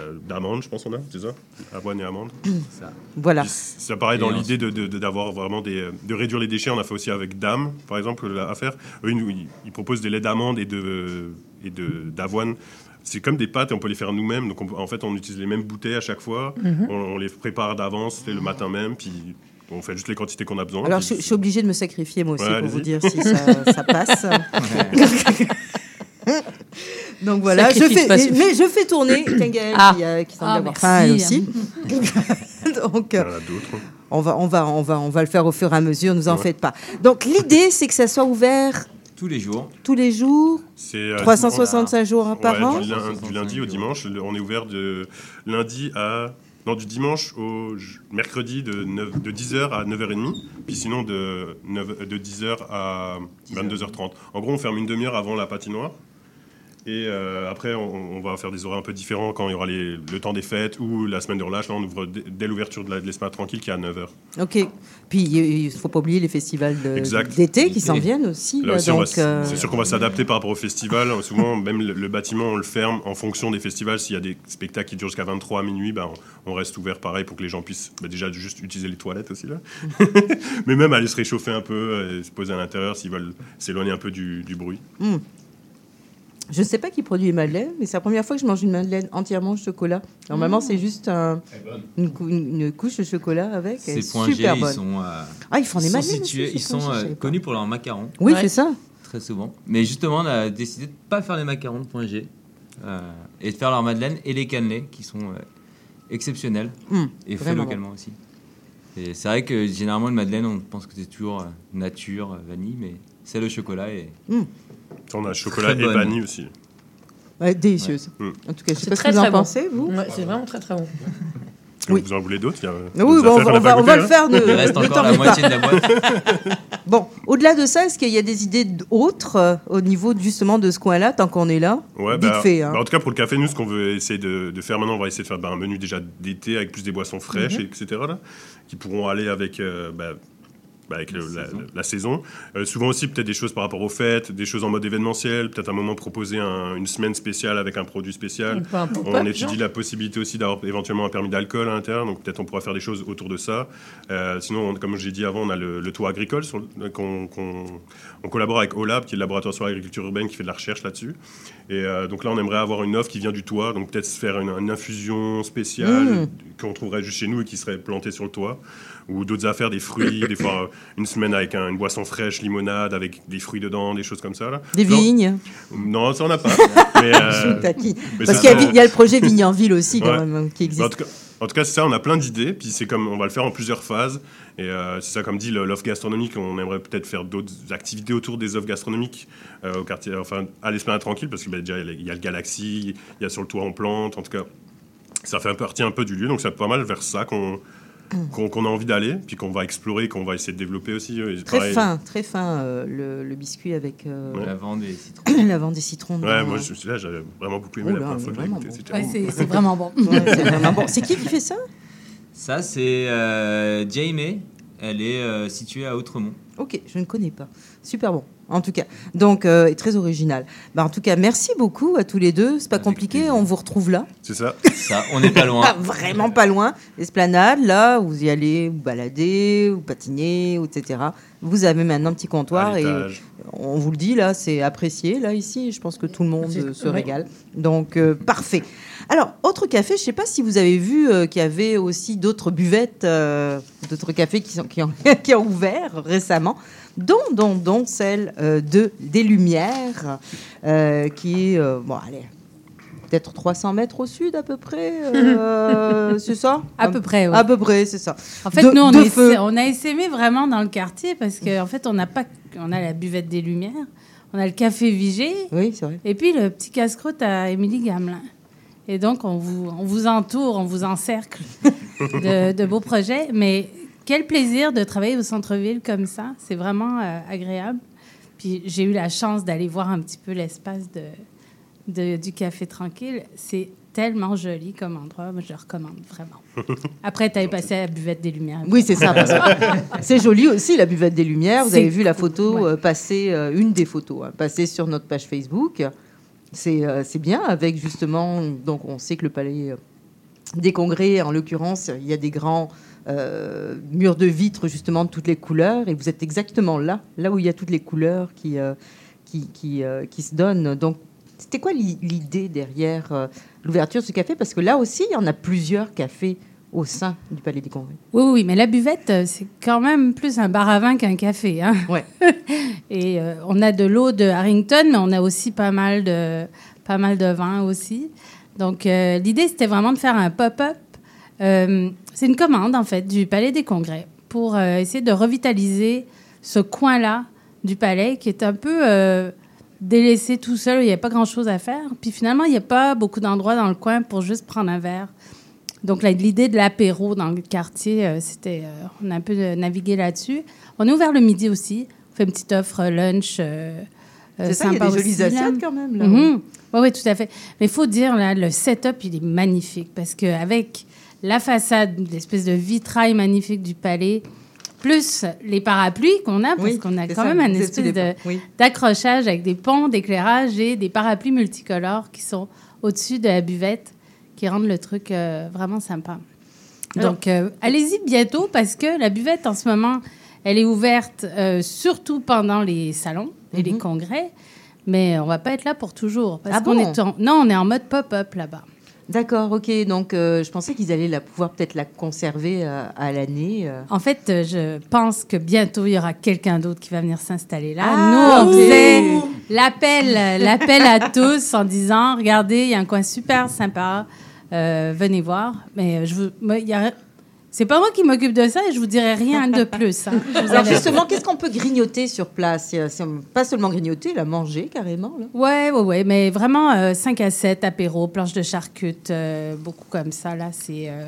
[SPEAKER 14] euh, d'amande, je pense qu'on a, c'est ça? Avoine et amande.
[SPEAKER 17] Ça.
[SPEAKER 7] Voilà.
[SPEAKER 14] Pareil
[SPEAKER 17] Et
[SPEAKER 14] dans l'idée de- de- vraiment des, de réduire les déchets. On a fait aussi avec Dame, par exemple, la- à faire. Eux, ils, ils- proposent des laits d'amande et de et de d'avoine. C'est comme des pâtes et on peut les faire nous-mêmes. Donc on- en fait, on utilise les mêmes bouteilles à chaque fois.
[SPEAKER 7] Mhm.
[SPEAKER 14] on, on les prépare d'avance, c'est le matin même, puis on fait juste les quantités qu'on a besoin.
[SPEAKER 7] Alors je, je suis obligée de me sacrifier moi aussi
[SPEAKER 14] Ouais,
[SPEAKER 7] pour vous dire si ça, ça passe. Donc voilà, je
[SPEAKER 6] Sacrifice
[SPEAKER 7] fais, mais je fais tourner Tangaël
[SPEAKER 6] Ah.
[SPEAKER 7] qui, euh, qui semble
[SPEAKER 9] Ah,
[SPEAKER 7] avoir faim elle aussi. Donc
[SPEAKER 14] Il y
[SPEAKER 7] euh,
[SPEAKER 14] en a d'autres.
[SPEAKER 7] on va, on va, on va, on va le faire au fur et à mesure. Ne en
[SPEAKER 14] Ouais.
[SPEAKER 7] faites pas. Donc l'idée c'est que ça soit ouvert
[SPEAKER 17] Tous les jours.
[SPEAKER 7] tous les jours,
[SPEAKER 14] C'est euh,
[SPEAKER 7] 365 jours hein, par
[SPEAKER 14] Ouais,
[SPEAKER 7] an.
[SPEAKER 14] du, lin- du lundi au dimanche. On est ouvert de lundi à. Non, du dimanche au mercredi de, 9 de 10h à 9h30. Puis sinon de, 9 de 10h à 22h30. En gros, on ferme une demi-heure avant la patinoire. Et euh, après, on, on va faire des horaires un peu différents quand il y aura les- le temps des fêtes ou la semaine de relâche. Là, on ouvre dès, dès l'ouverture de l'espace tranquille qui est à 9h.
[SPEAKER 7] Ok. Puis il ne faut pas oublier les festivals d'été qui s'en viennent aussi.
[SPEAKER 14] Là
[SPEAKER 7] là, euh,
[SPEAKER 14] c'est sûr qu'on va s'adapter par rapport au festival. Souvent, même le, le bâtiment, on le ferme en fonction des festivals. S'il y a des spectacles qui durent jusqu'à 23 à minuit, ben, on, on reste ouvert pareil pour que les gens puissent ben, déjà juste utiliser les toilettes aussi. Là. Mais même aller se réchauffer un peu, euh, se poser à l'intérieur s'ils veulent s'éloigner un peu du, du bruit.
[SPEAKER 7] hmm. Je ne sais pas qui produit les madeleines, mais c'est la première fois que je mange une madeleine entièrement au chocolat. Normalement, c'est juste un- une, cou- une- une couche de chocolat avec.
[SPEAKER 17] Ces points G,
[SPEAKER 7] super
[SPEAKER 17] ils sont, euh,
[SPEAKER 7] Ah, ils font des madeleines
[SPEAKER 17] situés- Ils sont euh, connus pour leurs macarons.
[SPEAKER 7] Oui,
[SPEAKER 6] Ouais.
[SPEAKER 7] c'est ça.
[SPEAKER 17] Très souvent. Mais justement, on a décidé de ne pas faire les macarons de point G euh, et de faire leurs madeleines et les cannelés qui sont euh, exceptionnels
[SPEAKER 7] Mm,
[SPEAKER 17] et faits localement aussi. C'est vrai que généralement, une madeleine, on pense que c'est toujours euh, nature, euh, vanille, mais celle au chocolat est.
[SPEAKER 7] Mm.
[SPEAKER 14] On a chocolat et vanille aussi.
[SPEAKER 7] Ouais, délicieuse.
[SPEAKER 14] Ouais.
[SPEAKER 7] En tout cas, je sais
[SPEAKER 6] C'est
[SPEAKER 7] pas ce
[SPEAKER 6] très
[SPEAKER 7] que vous en
[SPEAKER 6] très bon.
[SPEAKER 7] pensez, vous.
[SPEAKER 6] Ouais, c'est vraiment très très bon.
[SPEAKER 7] Oui.
[SPEAKER 14] Vous en voulez d'autres
[SPEAKER 7] Oui, bon, on va, on on le faire. Ne,
[SPEAKER 17] Il reste encore la moitié
[SPEAKER 7] pas.
[SPEAKER 17] de la boîte.
[SPEAKER 7] Bon, au-delà de ça, est-ce qu'il y a des idées autres euh, au niveau justement de ce coin-là, tant qu'on est là?
[SPEAKER 14] Ouais, bah,
[SPEAKER 7] fait. hein.
[SPEAKER 14] bah, en tout cas, pour le café, nous, ce qu'on veut essayer de, de faire maintenant, on va essayer de faire bah, un menu déjà d'été avec plus des boissons fraîches,
[SPEAKER 7] Mhm.
[SPEAKER 14] etc., là, qui pourront aller avec, euh, bah, avec le- la, la saison. Euh, souvent aussi, peut-être des choses par rapport aux fêtes, des choses en mode événementiel, peut-être un moment proposer un- une semaine spéciale avec un produit spécial.
[SPEAKER 6] Pop-up,
[SPEAKER 14] On étudie la possibilité aussi d'avoir éventuellement un permis d'alcool à l'intérieur, donc peut-être on pourra faire des choses autour de ça. Euh, sinon, on- comme j'ai dit avant, on a le, le toit agricole, qu'on on collabore avec OLAB, qui est le laboratoire sur l'agriculture urbaine, qui fait de la recherche là-dessus. Et euh, donc là, on aimerait avoir une offre qui vient du toit, donc peut-être se faire une, une infusion spéciale
[SPEAKER 7] Mm.
[SPEAKER 14] qu'on trouverait juste chez nous et qui serait plantée sur le toit, ou d'autres affaires, des fruits, des fois euh, une semaine avec un- une boisson fraîche, limonade, avec des fruits dedans, des choses comme ça. Là.
[SPEAKER 7] Des vignes.
[SPEAKER 14] Non, ça on n'a pas. mais, euh, mais
[SPEAKER 7] Parce qu'il y, a y le projet Vigne en Ville aussi, quand
[SPEAKER 14] Ouais.
[SPEAKER 7] même, qui
[SPEAKER 14] Bah, en,
[SPEAKER 7] existe.
[SPEAKER 14] tout cas, en tout cas, c'est ça, on a plein d'idées, puis c'est comme on va le faire en plusieurs phases. Et euh, c'est ça, comme dit l'offre gastronomique, on aimerait peut-être faire d'autres activités autour des offres gastronomiques euh, au quartier, enfin à l'Esplanade tranquille, parce que bah, déjà il y a- il y a le Galaxy, il y a sur le toit on plante, en tout cas, ça fait partie un peu du lieu, donc c'est pas mal vers ça qu'on qu'on qu'on a envie d'aller, puis qu'on va explorer, qu'on va essayer de développer aussi. euh, et
[SPEAKER 7] Très
[SPEAKER 14] pareil.
[SPEAKER 7] fin, très fin, euh, le, le biscuit avec euh,
[SPEAKER 14] Ouais.
[SPEAKER 17] Lavande et citron.
[SPEAKER 7] lavande et citron.
[SPEAKER 14] Ouais, moi je suis là, j'avais vraiment beaucoup aimé
[SPEAKER 7] Oh
[SPEAKER 14] la première fois que j'ai goûté.
[SPEAKER 9] c'est c'est vraiment bon.
[SPEAKER 7] Ouais, c'est vraiment bon. C'est qui qui fait ça?
[SPEAKER 17] Ça, c'est euh, Jamie. Elle est euh, située à Outremont.
[SPEAKER 7] Ok, je ne connais pas. Super bon. En tout cas, donc euh, et très original. Bah, en tout cas, merci beaucoup à tous les deux. C'est pas compliqué, on vous retrouve là.
[SPEAKER 14] C'est ça.
[SPEAKER 17] Ça, on n'est pas loin.
[SPEAKER 7] Ah, vraiment pas loin. Esplanade, là, vous y allez, vous baladez, vous patinez, etc. Vous avez maintenant un petit comptoir et on vous le dit là, c'est apprécié là ici. Je pense que tout le monde se régale. Donc euh, parfait. Alors autre café, je sais pas si vous avez vu euh, qu'il y avait aussi d'autres buvettes, euh, d'autres cafés qui sont qui ont, qui ont ouvert récemment. Dont, dont, dont celle euh, de des Lumières, qui est bon, allez, peut-être 300 mètres au sud à peu près, euh, c'est ça?
[SPEAKER 9] À peu près, oui.
[SPEAKER 7] À peu près, c'est ça.
[SPEAKER 9] En fait,
[SPEAKER 7] De-
[SPEAKER 9] nous, on,
[SPEAKER 7] de
[SPEAKER 9] a essa- on a essaimé vraiment dans le quartier parce qu'en en fait, on n'a pas, on a la buvette des Lumières, on a le café Vigée,
[SPEAKER 7] Oui, c'est vrai.
[SPEAKER 9] et puis le petit casse-croûte à Émilie Gamelin. Et donc, on vous, on vous entoure, on vous encercle de, de beaux projets. Mais quel plaisir de travailler au centre-ville comme ça. C'est vraiment euh, agréable. Puis j'ai eu la chance d'aller voir un petit peu l'espace de, de- du Café Tranquille. C'est tellement joli comme endroit. Moi, je le recommande vraiment. Après, tu avais passé à la buvette des Lumières.
[SPEAKER 7] Oui, c'est ça. c'est joli aussi, la buvette des Lumières. Vous avez vu la photo
[SPEAKER 9] ouais.
[SPEAKER 7] euh, passer, euh, une des photos, hein, passer sur notre page Facebook. C'est euh, c'est bien, avec justement, donc on sait que le palais euh, des congrès, en l'occurrence, il y a des grands euh, murs de vitres justement de toutes les couleurs, et vous êtes exactement là, là où il y a toutes les couleurs qui, qui, qui, qui se donnent. Donc, c'était quoi l'i- l'idée derrière l'ouverture de ce café? Parce que là aussi, il y en a plusieurs cafés au sein du Palais des Congrès.
[SPEAKER 9] Oui, oui, mais la buvette, euh, c'est quand même plus un bar à vin qu'un café. Hein?
[SPEAKER 7] Ouais.
[SPEAKER 9] Et euh, on a de l'eau de Harrington, mais on a aussi pas mal de, pas mal de vin aussi. Donc, euh, l'idée, c'était vraiment de faire un pop-up. Euh, c'est une commande, en fait, du Palais des Congrès pour essayer de revitaliser ce coin-là du palais qui est un peu délaissé tout seul. Il n'y a pas grand-chose à faire. Puis finalement, il n'y a pas beaucoup d'endroits dans le coin pour juste prendre un verre. Donc, l'idée de l'apéro dans le quartier, euh, c'était. euh, on a un peu euh, navigué là-dessus. On est ouvert le midi aussi. On fait une petite offre lunch. euh,
[SPEAKER 7] C'est ça, il y a des jolies assiettes quand même, là.
[SPEAKER 9] Mhm. Oui, oui, tout à fait. Mais il faut dire, là, le setup, il est magnifique parce qu'avec la façade, l'espèce de vitrail magnifique du palais, plus les parapluies qu'on a, parce
[SPEAKER 7] Oui,
[SPEAKER 9] qu'on a quand
[SPEAKER 7] ça,
[SPEAKER 9] même un espèce de-
[SPEAKER 7] oui.
[SPEAKER 9] d'accrochage avec des ponts d'éclairage et des parapluies multicolores qui sont au-dessus de la buvette, qui rendent le truc euh, vraiment sympa. Donc, euh, allez-y bientôt parce que la buvette, en ce moment, elle est ouverte euh, surtout pendant les salons et les
[SPEAKER 7] Mhm.
[SPEAKER 9] congrès. Mais on va pas être là pour toujours. Parce
[SPEAKER 7] Ah
[SPEAKER 9] qu'on
[SPEAKER 7] bon?
[SPEAKER 9] est en... Non, on est en mode pop-up là-bas.
[SPEAKER 7] D'accord, ok. Donc, euh, je pensais qu'ils allaient la pouvoir peut-être la conserver euh, à l'année. euh.
[SPEAKER 9] En fait, euh, je pense que bientôt, il y aura quelqu'un d'autre qui va venir s'installer là.
[SPEAKER 7] Ah,
[SPEAKER 9] Nous, on
[SPEAKER 7] ok.
[SPEAKER 9] faisait l'appel, euh, l'appel à tous en disant, regardez, il y a un coin super sympa, euh, venez voir. Mais je vous, moi, il y a- c'est pas moi qui m'occupe de ça et je vous dirai rien de plus. hein.
[SPEAKER 7] Alors justement, qu'est-ce qu'on peut grignoter sur place? Pas seulement grignoter, la manger carrément. Là.
[SPEAKER 9] Ouais, ouais, ouais, mais vraiment euh, 5 à 7 apéros, planches de charcutes, euh, beaucoup comme ça. Là, c'est, euh,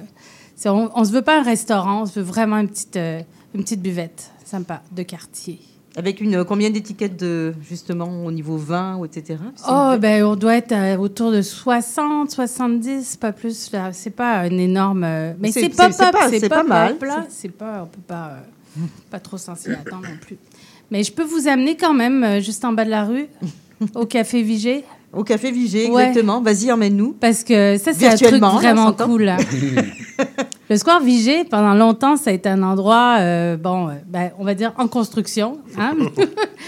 [SPEAKER 9] on, on se veut pas un restaurant, on se veut vraiment une petite, euh, une petite buvette sympa de quartier.
[SPEAKER 7] Avec une combien d'étiquettes de justement au niveau vin ou etc. C'est
[SPEAKER 9] Oh,
[SPEAKER 7] une-
[SPEAKER 9] ben, on doit être euh, autour de 60, 70, pas plus. Là. C'est pas un énorme. euh, mais
[SPEAKER 7] C'est- pas-
[SPEAKER 9] c'est
[SPEAKER 7] c'est pas
[SPEAKER 9] pop-up,
[SPEAKER 7] mal.
[SPEAKER 9] C'est pas, on peut pas, euh, pas trop s'en s'y attendre non plus. Mais je peux vous amener quand même euh, juste en bas de la rue, au Café Vigée.
[SPEAKER 7] Au Café Vigée,
[SPEAKER 9] Ouais.
[SPEAKER 7] exactement. Vas-y, emmène-nous.
[SPEAKER 9] Parce que ça, c'est un truc vraiment cool. là. Le Square Vigée, pendant longtemps, ça a été un endroit, euh, bon, euh, ben, on va dire en construction. hein.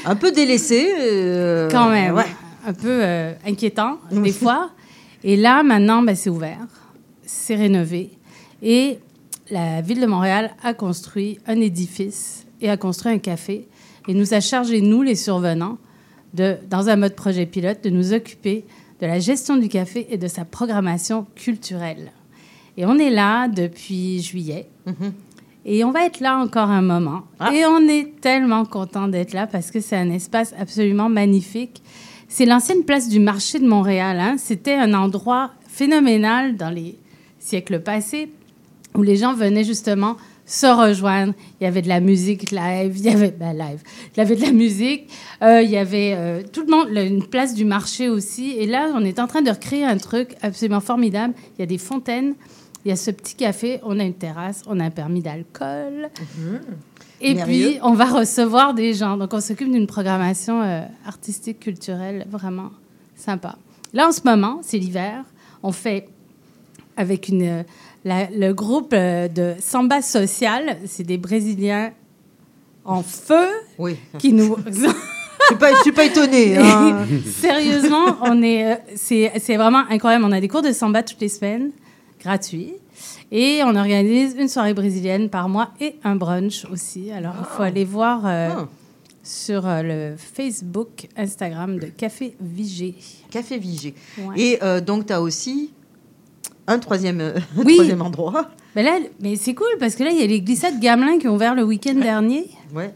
[SPEAKER 7] Un peu délaissé. euh,
[SPEAKER 9] Quand même,
[SPEAKER 7] ouais.
[SPEAKER 9] un peu inquiétant des fois. Et là, maintenant, ben, c'est ouvert, c'est rénové. Et la ville de Montréal a construit un édifice et a construit un café et nous a chargé, nous, les survenants, de, dans un mode projet pilote, de nous occuper de la gestion du café et de sa programmation culturelle. Et on est là depuis juillet. Et on va être là encore un moment. Et on est tellement content d'être là parce que c'est un espace absolument magnifique. C'est l'ancienne place du marché de Montréal. hein. C'était un endroit phénoménal dans les siècles passés où les gens venaient justement se rejoindre. Il y avait de la musique live, il y avait ben, live, il y avait de la musique, euh, il y avait euh, tout le monde, une place du marché aussi. Et là, on est en train de recréer un truc absolument formidable. Il y a des fontaines, il y a ce petit café, on a une terrasse, on a un permis d'alcool. Et
[SPEAKER 7] Merveilleux.
[SPEAKER 9] puis, on va recevoir des gens. Donc, on s'occupe d'une programmation euh, artistique, culturelle, vraiment sympa. Là, en ce moment, c'est l'hiver. On fait avec une, euh, la- le groupe euh, de Samba Social. C'est des Brésiliens en feu
[SPEAKER 7] Oui.
[SPEAKER 9] qui nous...
[SPEAKER 7] Je suis je suis pas étonnée. hein.
[SPEAKER 9] Sérieusement, on est, c'est, c'est vraiment incroyable. On a des cours de samba toutes les semaines, gratuits. Et on organise une soirée brésilienne par mois et un brunch aussi. Alors, il faut aller voir euh,
[SPEAKER 7] Ah.
[SPEAKER 9] sur euh, le Facebook, Instagram de Café Vigé.
[SPEAKER 7] Café Vigé.
[SPEAKER 9] Ouais.
[SPEAKER 7] Et euh, donc, tu as aussi un troisième, un
[SPEAKER 9] Oui.
[SPEAKER 7] troisième endroit.
[SPEAKER 9] Mais là, mais c'est cool parce que là, il y a les glissades Gamelin qui ont ouvert le week-end dernier.
[SPEAKER 7] Ouais.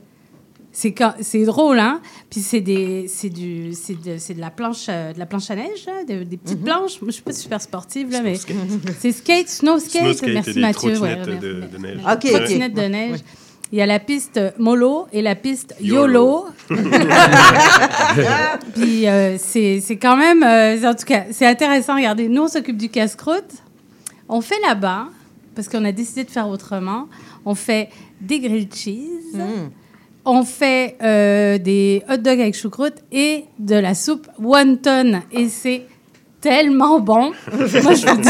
[SPEAKER 9] C'est quand- c'est drôle, hein. Puis c'est des c'est du c'est de, c'est de la planche euh, de la planche à neige, là, de- des petites planches. Moi, je suis pas super sportive là, mais c'est skate, snow skate.
[SPEAKER 14] Snow skate et
[SPEAKER 9] Merci Mathieu. ouais,
[SPEAKER 14] de- de neige.
[SPEAKER 9] Trottinette de neige. Il y a la piste mollo et la piste YOLO. Puis euh, c'est c'est quand même, euh, en tout cas, c'est intéressant. Regardez, nous, on s'occupe du casse-croûte. On fait là-bas, parce qu'on a décidé de faire autrement, on fait des grilled cheese. On fait euh, des hot dogs avec choucroute et de la soupe wonton. Et c'est tellement bon. Moi, je vous dis,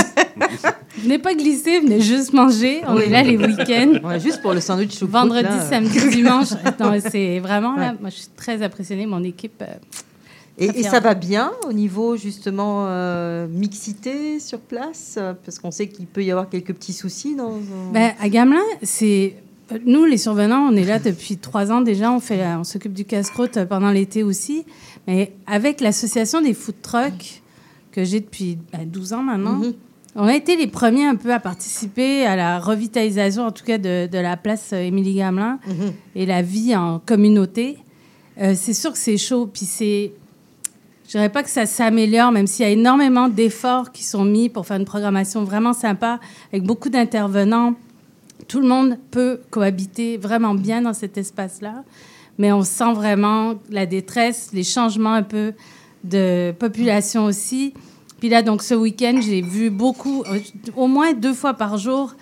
[SPEAKER 9] venez pas glisser, venez juste manger. On
[SPEAKER 7] Oui.
[SPEAKER 9] est là les week-ends.
[SPEAKER 7] Ouais, juste pour le sandwich choucroute.
[SPEAKER 9] Vendredi,
[SPEAKER 7] là.
[SPEAKER 9] samedi, dimanche. C'est vraiment là. Moi, je suis très impressionnée. Mon équipe. euh,
[SPEAKER 7] Et, ça va bien au niveau justement euh, mixité sur place? Parce qu'on sait qu'il peut y avoir quelques petits soucis dans. dans-
[SPEAKER 9] Ben, à Gamelin, c'est. Nous, les survenants, on est là depuis trois ans déjà. On, fait, on s'occupe du casse-croûte pendant l'été aussi. Mais avec l'association des food trucks que j'ai depuis ben, 12 ans maintenant,
[SPEAKER 7] Mhm.
[SPEAKER 9] on a été les premiers un peu à participer à la revitalisation, en tout cas, de, de la place euh, Émilie Gamelin
[SPEAKER 7] Mhm.
[SPEAKER 9] et la vie en communauté. Euh, c'est sûr que c'est chaud. Puis c'est. Je dirais pas que ça s'améliore, même s'il y a énormément d'efforts qui sont mis pour faire une programmation vraiment sympa, avec beaucoup d'intervenants. Tout le monde peut cohabiter vraiment bien dans cet espace-là, mais on sent vraiment la détresse, les changements un peu de population aussi. Puis là, donc ce week-end, j'ai vu beaucoup, au moins deux fois par jour,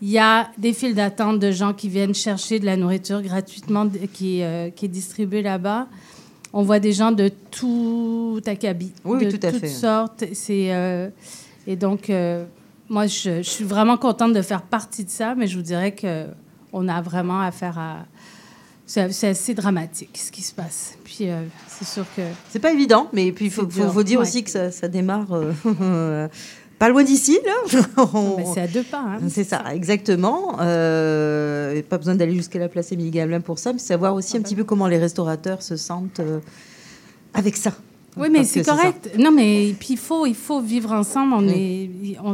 [SPEAKER 9] il y a des files d'attente de gens qui viennent chercher de la nourriture gratuitement de- qui, est, euh, qui est distribuée là-bas. On voit des gens de tout acabit,
[SPEAKER 7] Oui,
[SPEAKER 9] de
[SPEAKER 7] tout à
[SPEAKER 9] toutes
[SPEAKER 7] fait.
[SPEAKER 9] sortes. C'est euh, et donc euh, moi, je, je suis vraiment contente de faire partie de ça, mais je vous dirais que on a vraiment affaire à c'est assez dramatique ce qui se passe. Puis euh, c'est sûr que
[SPEAKER 7] C'est pas évident, mais puis il faut, faut- dire
[SPEAKER 9] ouais.
[SPEAKER 7] aussi que ça, ça démarre euh, pas loin d'ici, là. On-
[SPEAKER 9] Ben, c'est à deux pas. hein.
[SPEAKER 7] C'est ça, exactement. Euh, pas besoin d'aller jusqu'à la place Émilie Gamelin pour ça, mais savoir aussi
[SPEAKER 9] Ah
[SPEAKER 7] un petit peu comment les restaurateurs se sentent euh, avec ça.
[SPEAKER 9] Oui, mais c'est
[SPEAKER 7] ça.
[SPEAKER 9] correct. Non, mais puis il faut, il faut vivre ensemble. On est, on-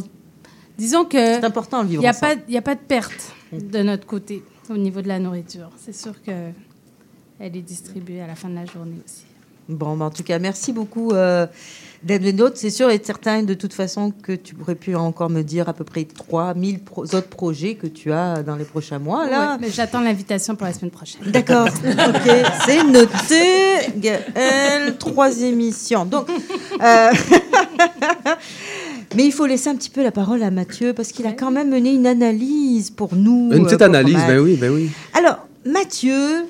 [SPEAKER 9] disons que
[SPEAKER 7] C'est important de
[SPEAKER 9] il n'y a pas, a de perte de notre côté au niveau de la nourriture. C'est sûr que elle est distribuée à la fin de la journée aussi.
[SPEAKER 7] Bon, en tout cas, merci beaucoup euh, d'être le nôtre. C'est sûr et certain, de toute façon, que tu pourrais plus encore me dire à peu près 3000 pro- autres projets que tu as dans les prochains mois. Là.
[SPEAKER 9] Ouais, j'attends l'invitation pour la semaine prochaine.
[SPEAKER 7] D'accord, ok, c'est noté. Gaël, trois émissions. Donc, euh, mais il faut laisser un petit peu la parole à Mathieu parce qu'il a quand même mené une analyse pour nous.
[SPEAKER 8] Une
[SPEAKER 7] euh,
[SPEAKER 8] petite analyse, ben oui, ben oui.
[SPEAKER 7] Alors, Mathieu,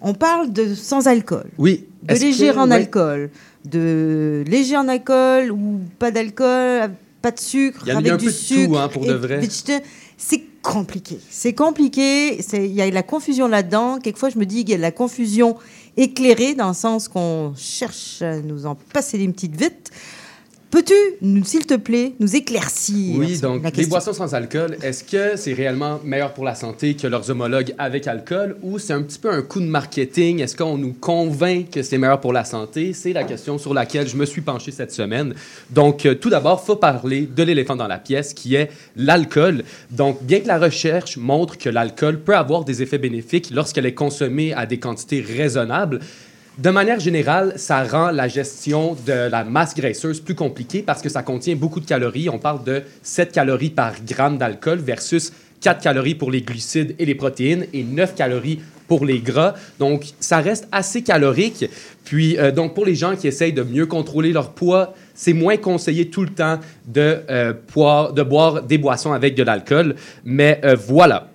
[SPEAKER 7] on parle de sans alcool.
[SPEAKER 8] Oui.
[SPEAKER 7] De léger
[SPEAKER 8] que-
[SPEAKER 7] en
[SPEAKER 8] ouais.
[SPEAKER 7] alcool, de léger en alcool ou pas d'alcool, pas de sucre,
[SPEAKER 8] Il y a-
[SPEAKER 7] avec
[SPEAKER 8] un
[SPEAKER 7] du
[SPEAKER 8] peu de tout,
[SPEAKER 7] sucre.
[SPEAKER 8] hein, pour
[SPEAKER 7] et
[SPEAKER 8] de vrai.
[SPEAKER 7] C'est compliqué. C'est compliqué. Il y a de la confusion là-dedans. Quelquefois, je me dis qu'il y a de la confusion éclairée dans le sens qu'on cherche à nous en passer des petites vites. Peux-tu, s'il te plaît, nous éclaircir
[SPEAKER 8] Oui, donc
[SPEAKER 7] la
[SPEAKER 8] les boissons sans alcool, est-ce que c'est réellement meilleur pour la santé que leurs homologues avec alcool ou c'est un petit peu un coup de marketing? Est-ce qu'on nous convainc que c'est meilleur pour la santé? C'est la question sur laquelle je me suis penché cette semaine. Donc, euh, tout d'abord, il faut parler de l'éléphant dans la pièce qui est l'alcool. Donc, bien que la recherche montre que l'alcool peut avoir des effets bénéfiques lorsqu'elle est consommée à des quantités raisonnables, de manière générale, ça rend la gestion de la masse graisseuse plus compliquée parce que ça contient beaucoup de calories. On parle de 7 calories par gramme d'alcool versus 4 calories pour les glucides et les protéines et 9 calories pour les gras. Donc, ça reste assez calorique. Puis, euh, donc, pour les gens qui essayent de mieux contrôler leur poids, c'est moins conseillé tout le temps de, euh, boire des boissons avec de l'alcool. Mais euh, voilà.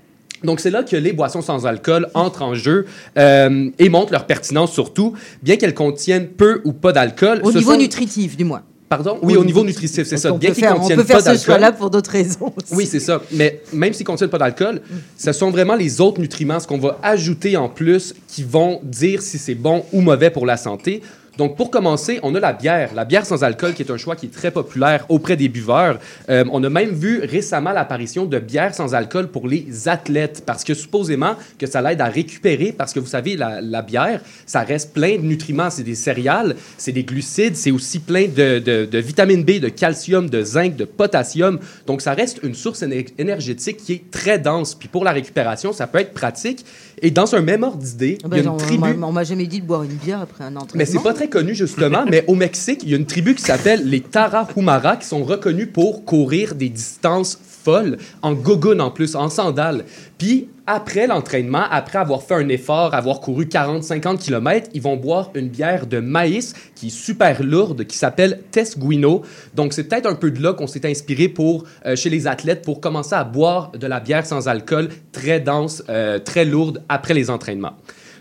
[SPEAKER 8] Donc, c'est là que les boissons sans alcool entrent en jeu euh, et montrent leur pertinence surtout, bien qu'elles contiennent peu ou pas d'alcool.
[SPEAKER 7] Au niveau
[SPEAKER 8] sont-
[SPEAKER 7] nutritif, du moins.
[SPEAKER 8] Pardon? Oui, au niveau nutritif, c'est ça.
[SPEAKER 7] On
[SPEAKER 8] Bien
[SPEAKER 7] peut
[SPEAKER 8] qu'ils
[SPEAKER 7] faire, on
[SPEAKER 8] contiennent
[SPEAKER 7] peut
[SPEAKER 8] pas
[SPEAKER 7] faire ce
[SPEAKER 8] d'alcool.
[SPEAKER 7] choix-là pour d'autres raisons. aussi.
[SPEAKER 8] Oui, c'est ça. Mais même s'ils ne contiennent pas d'alcool, ce sont vraiment les autres nutriments, ce qu'on va ajouter en plus, qui vont dire si c'est bon ou mauvais pour la santé. Donc, pour commencer, on a la bière. La bière sans alcool, qui est un choix qui est très populaire auprès des buveurs. Euh, on a même vu récemment l'apparition de bière sans alcool pour les athlètes, parce que supposément que ça l'aide à récupérer, parce que vous savez, la, bière, ça reste plein de nutriments. C'est des céréales, c'est des glucides, c'est aussi plein de, de, vitamine B, de calcium, de zinc, de potassium. Donc, ça reste une source éner- énergétique qui est très dense. Puis pour la récupération, ça peut être pratique. Et dans un même ordre d'idée,
[SPEAKER 7] Ah
[SPEAKER 8] il y a
[SPEAKER 7] ben,
[SPEAKER 8] une
[SPEAKER 7] on-
[SPEAKER 8] tribu...
[SPEAKER 7] on m'a jamais dit de boire une bière après un entraînement.
[SPEAKER 8] Mais c'est pas très connu, justement. mais au Mexique, il y a une tribu qui s'appelle les Tarahumara qui sont reconnus pour courir des distances en gogoon en plus, en sandales. Puis, après l'entraînement, après avoir fait un effort, avoir couru 40-50 km, ils vont boire une bière de maïs qui est super lourde, qui s'appelle Tesguino. Donc, c'est peut-être un peu de là qu'on s'est inspiré euh, chez les athlètes pour commencer à boire de la bière sans alcool, très dense, euh, très lourde, après les entraînements.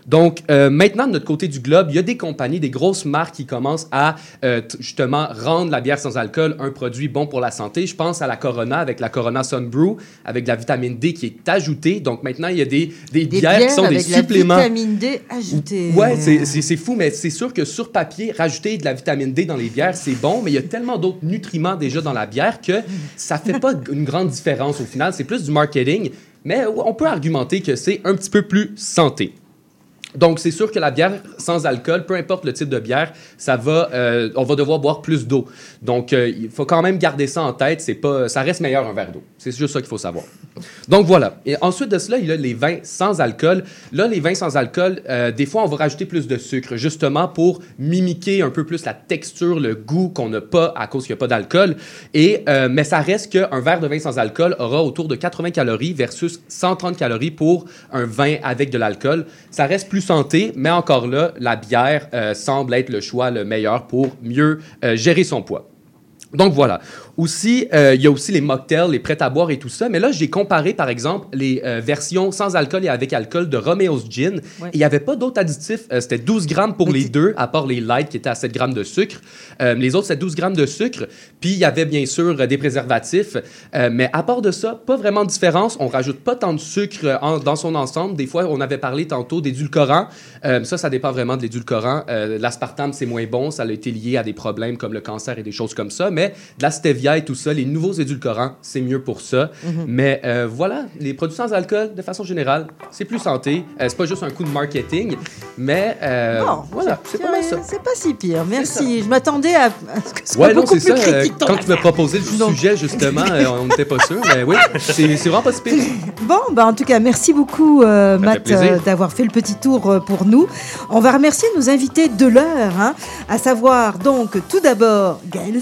[SPEAKER 8] Donc, euh, maintenant, de notre côté du globe, il y a des compagnies, des grosses marques qui commencent à euh, justement rendre la bière sans alcool un produit bon pour la santé. Je pense à la Corona avec la Corona Sunbrew, avec de la vitamine D qui est ajoutée. Donc, maintenant, il y a des, des,
[SPEAKER 7] Des
[SPEAKER 8] bières, qui sont des suppléments.
[SPEAKER 7] la vitamine D ajoutée.
[SPEAKER 8] Ouais, c'est- fou, mais c'est sûr que sur papier, rajouter de la vitamine D dans les bières, c'est bon, mais il y a tellement d'autres nutriments déjà dans la bière que ça fait pas une grande différence au final. C'est plus du marketing, mais on peut argumenter que c'est un petit peu plus santé. Donc, c'est sûr que la bière sans alcool, peu importe le type de bière, ça va, euh, on va devoir boire plus d'eau. Donc, euh, il faut quand même garder ça en tête. C'est pas, ça reste meilleur un verre d'eau. C'est juste ça qu'il faut savoir. Donc, voilà. Et ensuite de cela, il y a les vins sans alcool. Là, les vins sans alcool, euh, des fois, on va rajouter plus de sucre, justement pour mimiquer un peu plus la texture, le goût qu'on n'a pas à cause qu'il n'y a pas d'alcool. Et, mais ça reste qu'un verre de vin sans alcool aura autour de 80 calories versus 130 calories pour un vin avec de l'alcool. Ça reste plus santé, mais encore là, la bière euh, semble être le choix le meilleur pour mieux euh, gérer son poids. Donc voilà. Aussi, euh, il y a aussi les mocktails, les prêts à boire et tout ça. Mais là, j'ai comparé, par exemple, les euh, versions sans alcool et avec alcool de Romeo's Gin.
[SPEAKER 7] Ouais.
[SPEAKER 8] Il n'y avait pas d'autres additifs. Euh, c'était 12 grammes pour les deux, à part les light qui étaient à 7 grammes de sucre. Les autres, c'était 12 grammes de sucre. Puis il y avait bien sûr des préservatifs. Mais à part de ça, pas vraiment de différence. On rajoute pas tant de sucre en- dans son ensemble. Des fois, on avait parlé tantôt d'édulcorants. Ça, ça dépend vraiment de l'édulcorant. L'aspartame, c'est moins bon. Ça a été lié à des problèmes comme le cancer et des choses comme ça. Mais de la stevia et tout ça, les nouveaux édulcorants, c'est mieux pour ça.
[SPEAKER 7] Mhm.
[SPEAKER 8] Mais euh, voilà, les produits sans alcool, de façon générale, c'est plus santé. Euh, c'est pas juste un coup de marketing. Mais euh,
[SPEAKER 7] Bon,
[SPEAKER 8] voilà, c'est pas mal ça.
[SPEAKER 7] C'est pas si pire, merci. Je m'attendais à, à ce que ce soit
[SPEAKER 8] Ouais, non,
[SPEAKER 7] beaucoup
[SPEAKER 8] c'est
[SPEAKER 7] plus
[SPEAKER 8] ça. euh,
[SPEAKER 7] critique
[SPEAKER 8] quand tu m'as proposé le sujet, justement, euh, on n'était pas sûr. Mais oui, c'est vraiment pas si pire.
[SPEAKER 7] Bon, bah en tout cas, merci beaucoup, Matt, d'avoir fait le petit tour pour nous. On va remercier nos invités de l'heure, hein, à savoir donc tout d'abord Gaël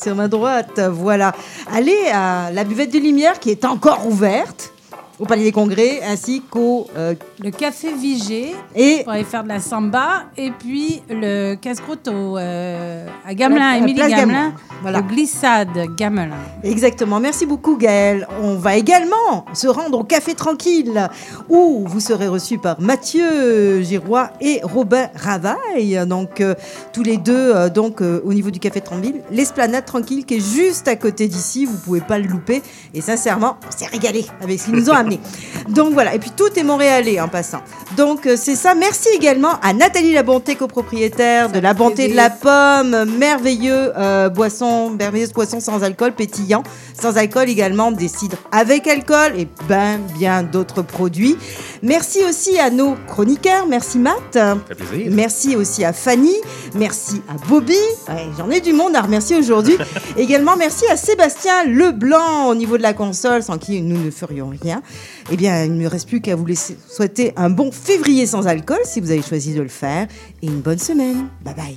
[SPEAKER 7] Sur ma droite, voilà. Allez à la buvette de lumière qui est encore ouverte au Palais des Congrès, ainsi qu'au... euh,
[SPEAKER 9] Le café Vigé
[SPEAKER 7] et
[SPEAKER 9] pour aller faire de la samba. Et puis le casse-croûte au, euh, à Gamelin, Émilie Gamelin.
[SPEAKER 7] Gamelin, voilà.
[SPEAKER 9] Le glissade Gamelin.
[SPEAKER 7] Exactement. Merci beaucoup, Gaël. On va également se rendre au Café Tranquille, où vous serez reçus par Mathieu Girois et Robin Ravaille. Donc, euh, tous les deux, euh, donc, au niveau du Café Tranquille, l'esplanade tranquille qui est juste à côté d'ici. Vous pouvez pas le louper. Et sincèrement, on s'est régalé avec ce qu'ils nous ont amené. Donc, voilà. Et puis, tout est montréalais en passant. Donc, euh, c'est ça. Merci également à Nathalie Labonté, copropriétaire de La Bonté de la Pomme. Merveilleux euh, boisson, merveilleuse boisson sans alcool, pétillant. Sans alcool également, des cidres avec alcool et ben bien d'autres produits. Merci aussi à nos chroniqueurs. Merci Matt.
[SPEAKER 8] fait plaisir.
[SPEAKER 7] Merci aussi à Fanny. Merci à Bobby. Ouais, J'en ai du monde à remercier aujourd'hui. également, merci à Sébastien Leblanc au niveau de la console, sans qui nous ne ferions rien. Eh bien, il ne me reste plus qu'à vous laisser souhaiter un bon février sans alcool si vous avez choisi de le faire et une bonne semaine. Bye bye.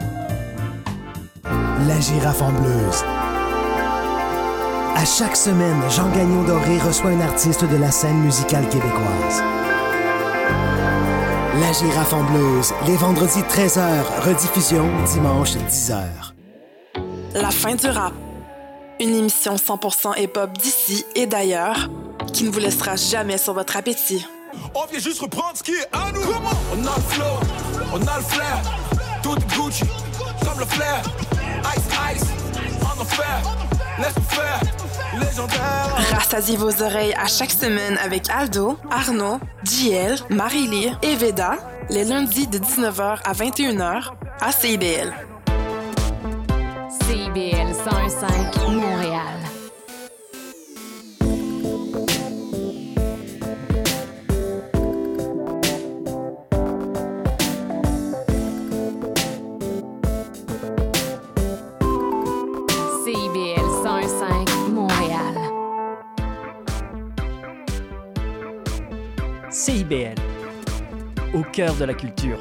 [SPEAKER 1] La girafe en bleuse. À chaque semaine, Jean Gagnon Doré reçoit un artiste de la scène musicale québécoise. La girafe en bleuse, les vendredis 13h, rediffusion dimanche 10h.
[SPEAKER 18] La fin du rap. Une émission 100% hip-hop d'ici et d'ailleurs qui ne vous laissera jamais sur votre appétit.
[SPEAKER 19] On vient juste reprendre ce qui est à nous. on a le flow, on a le flair. Tout Gucci, comme le flair. Ice, ice, en enfer. Laisse-nous faire, légendaire.
[SPEAKER 18] Rassasiez vos oreilles à chaque semaine avec Aldo, Arnaud, JL, Marie-Lee et Veda, les lundis de 19h à 21h à CIBL.
[SPEAKER 3] CIBL 101.5 Montréal.
[SPEAKER 4] Au cœur de la culture.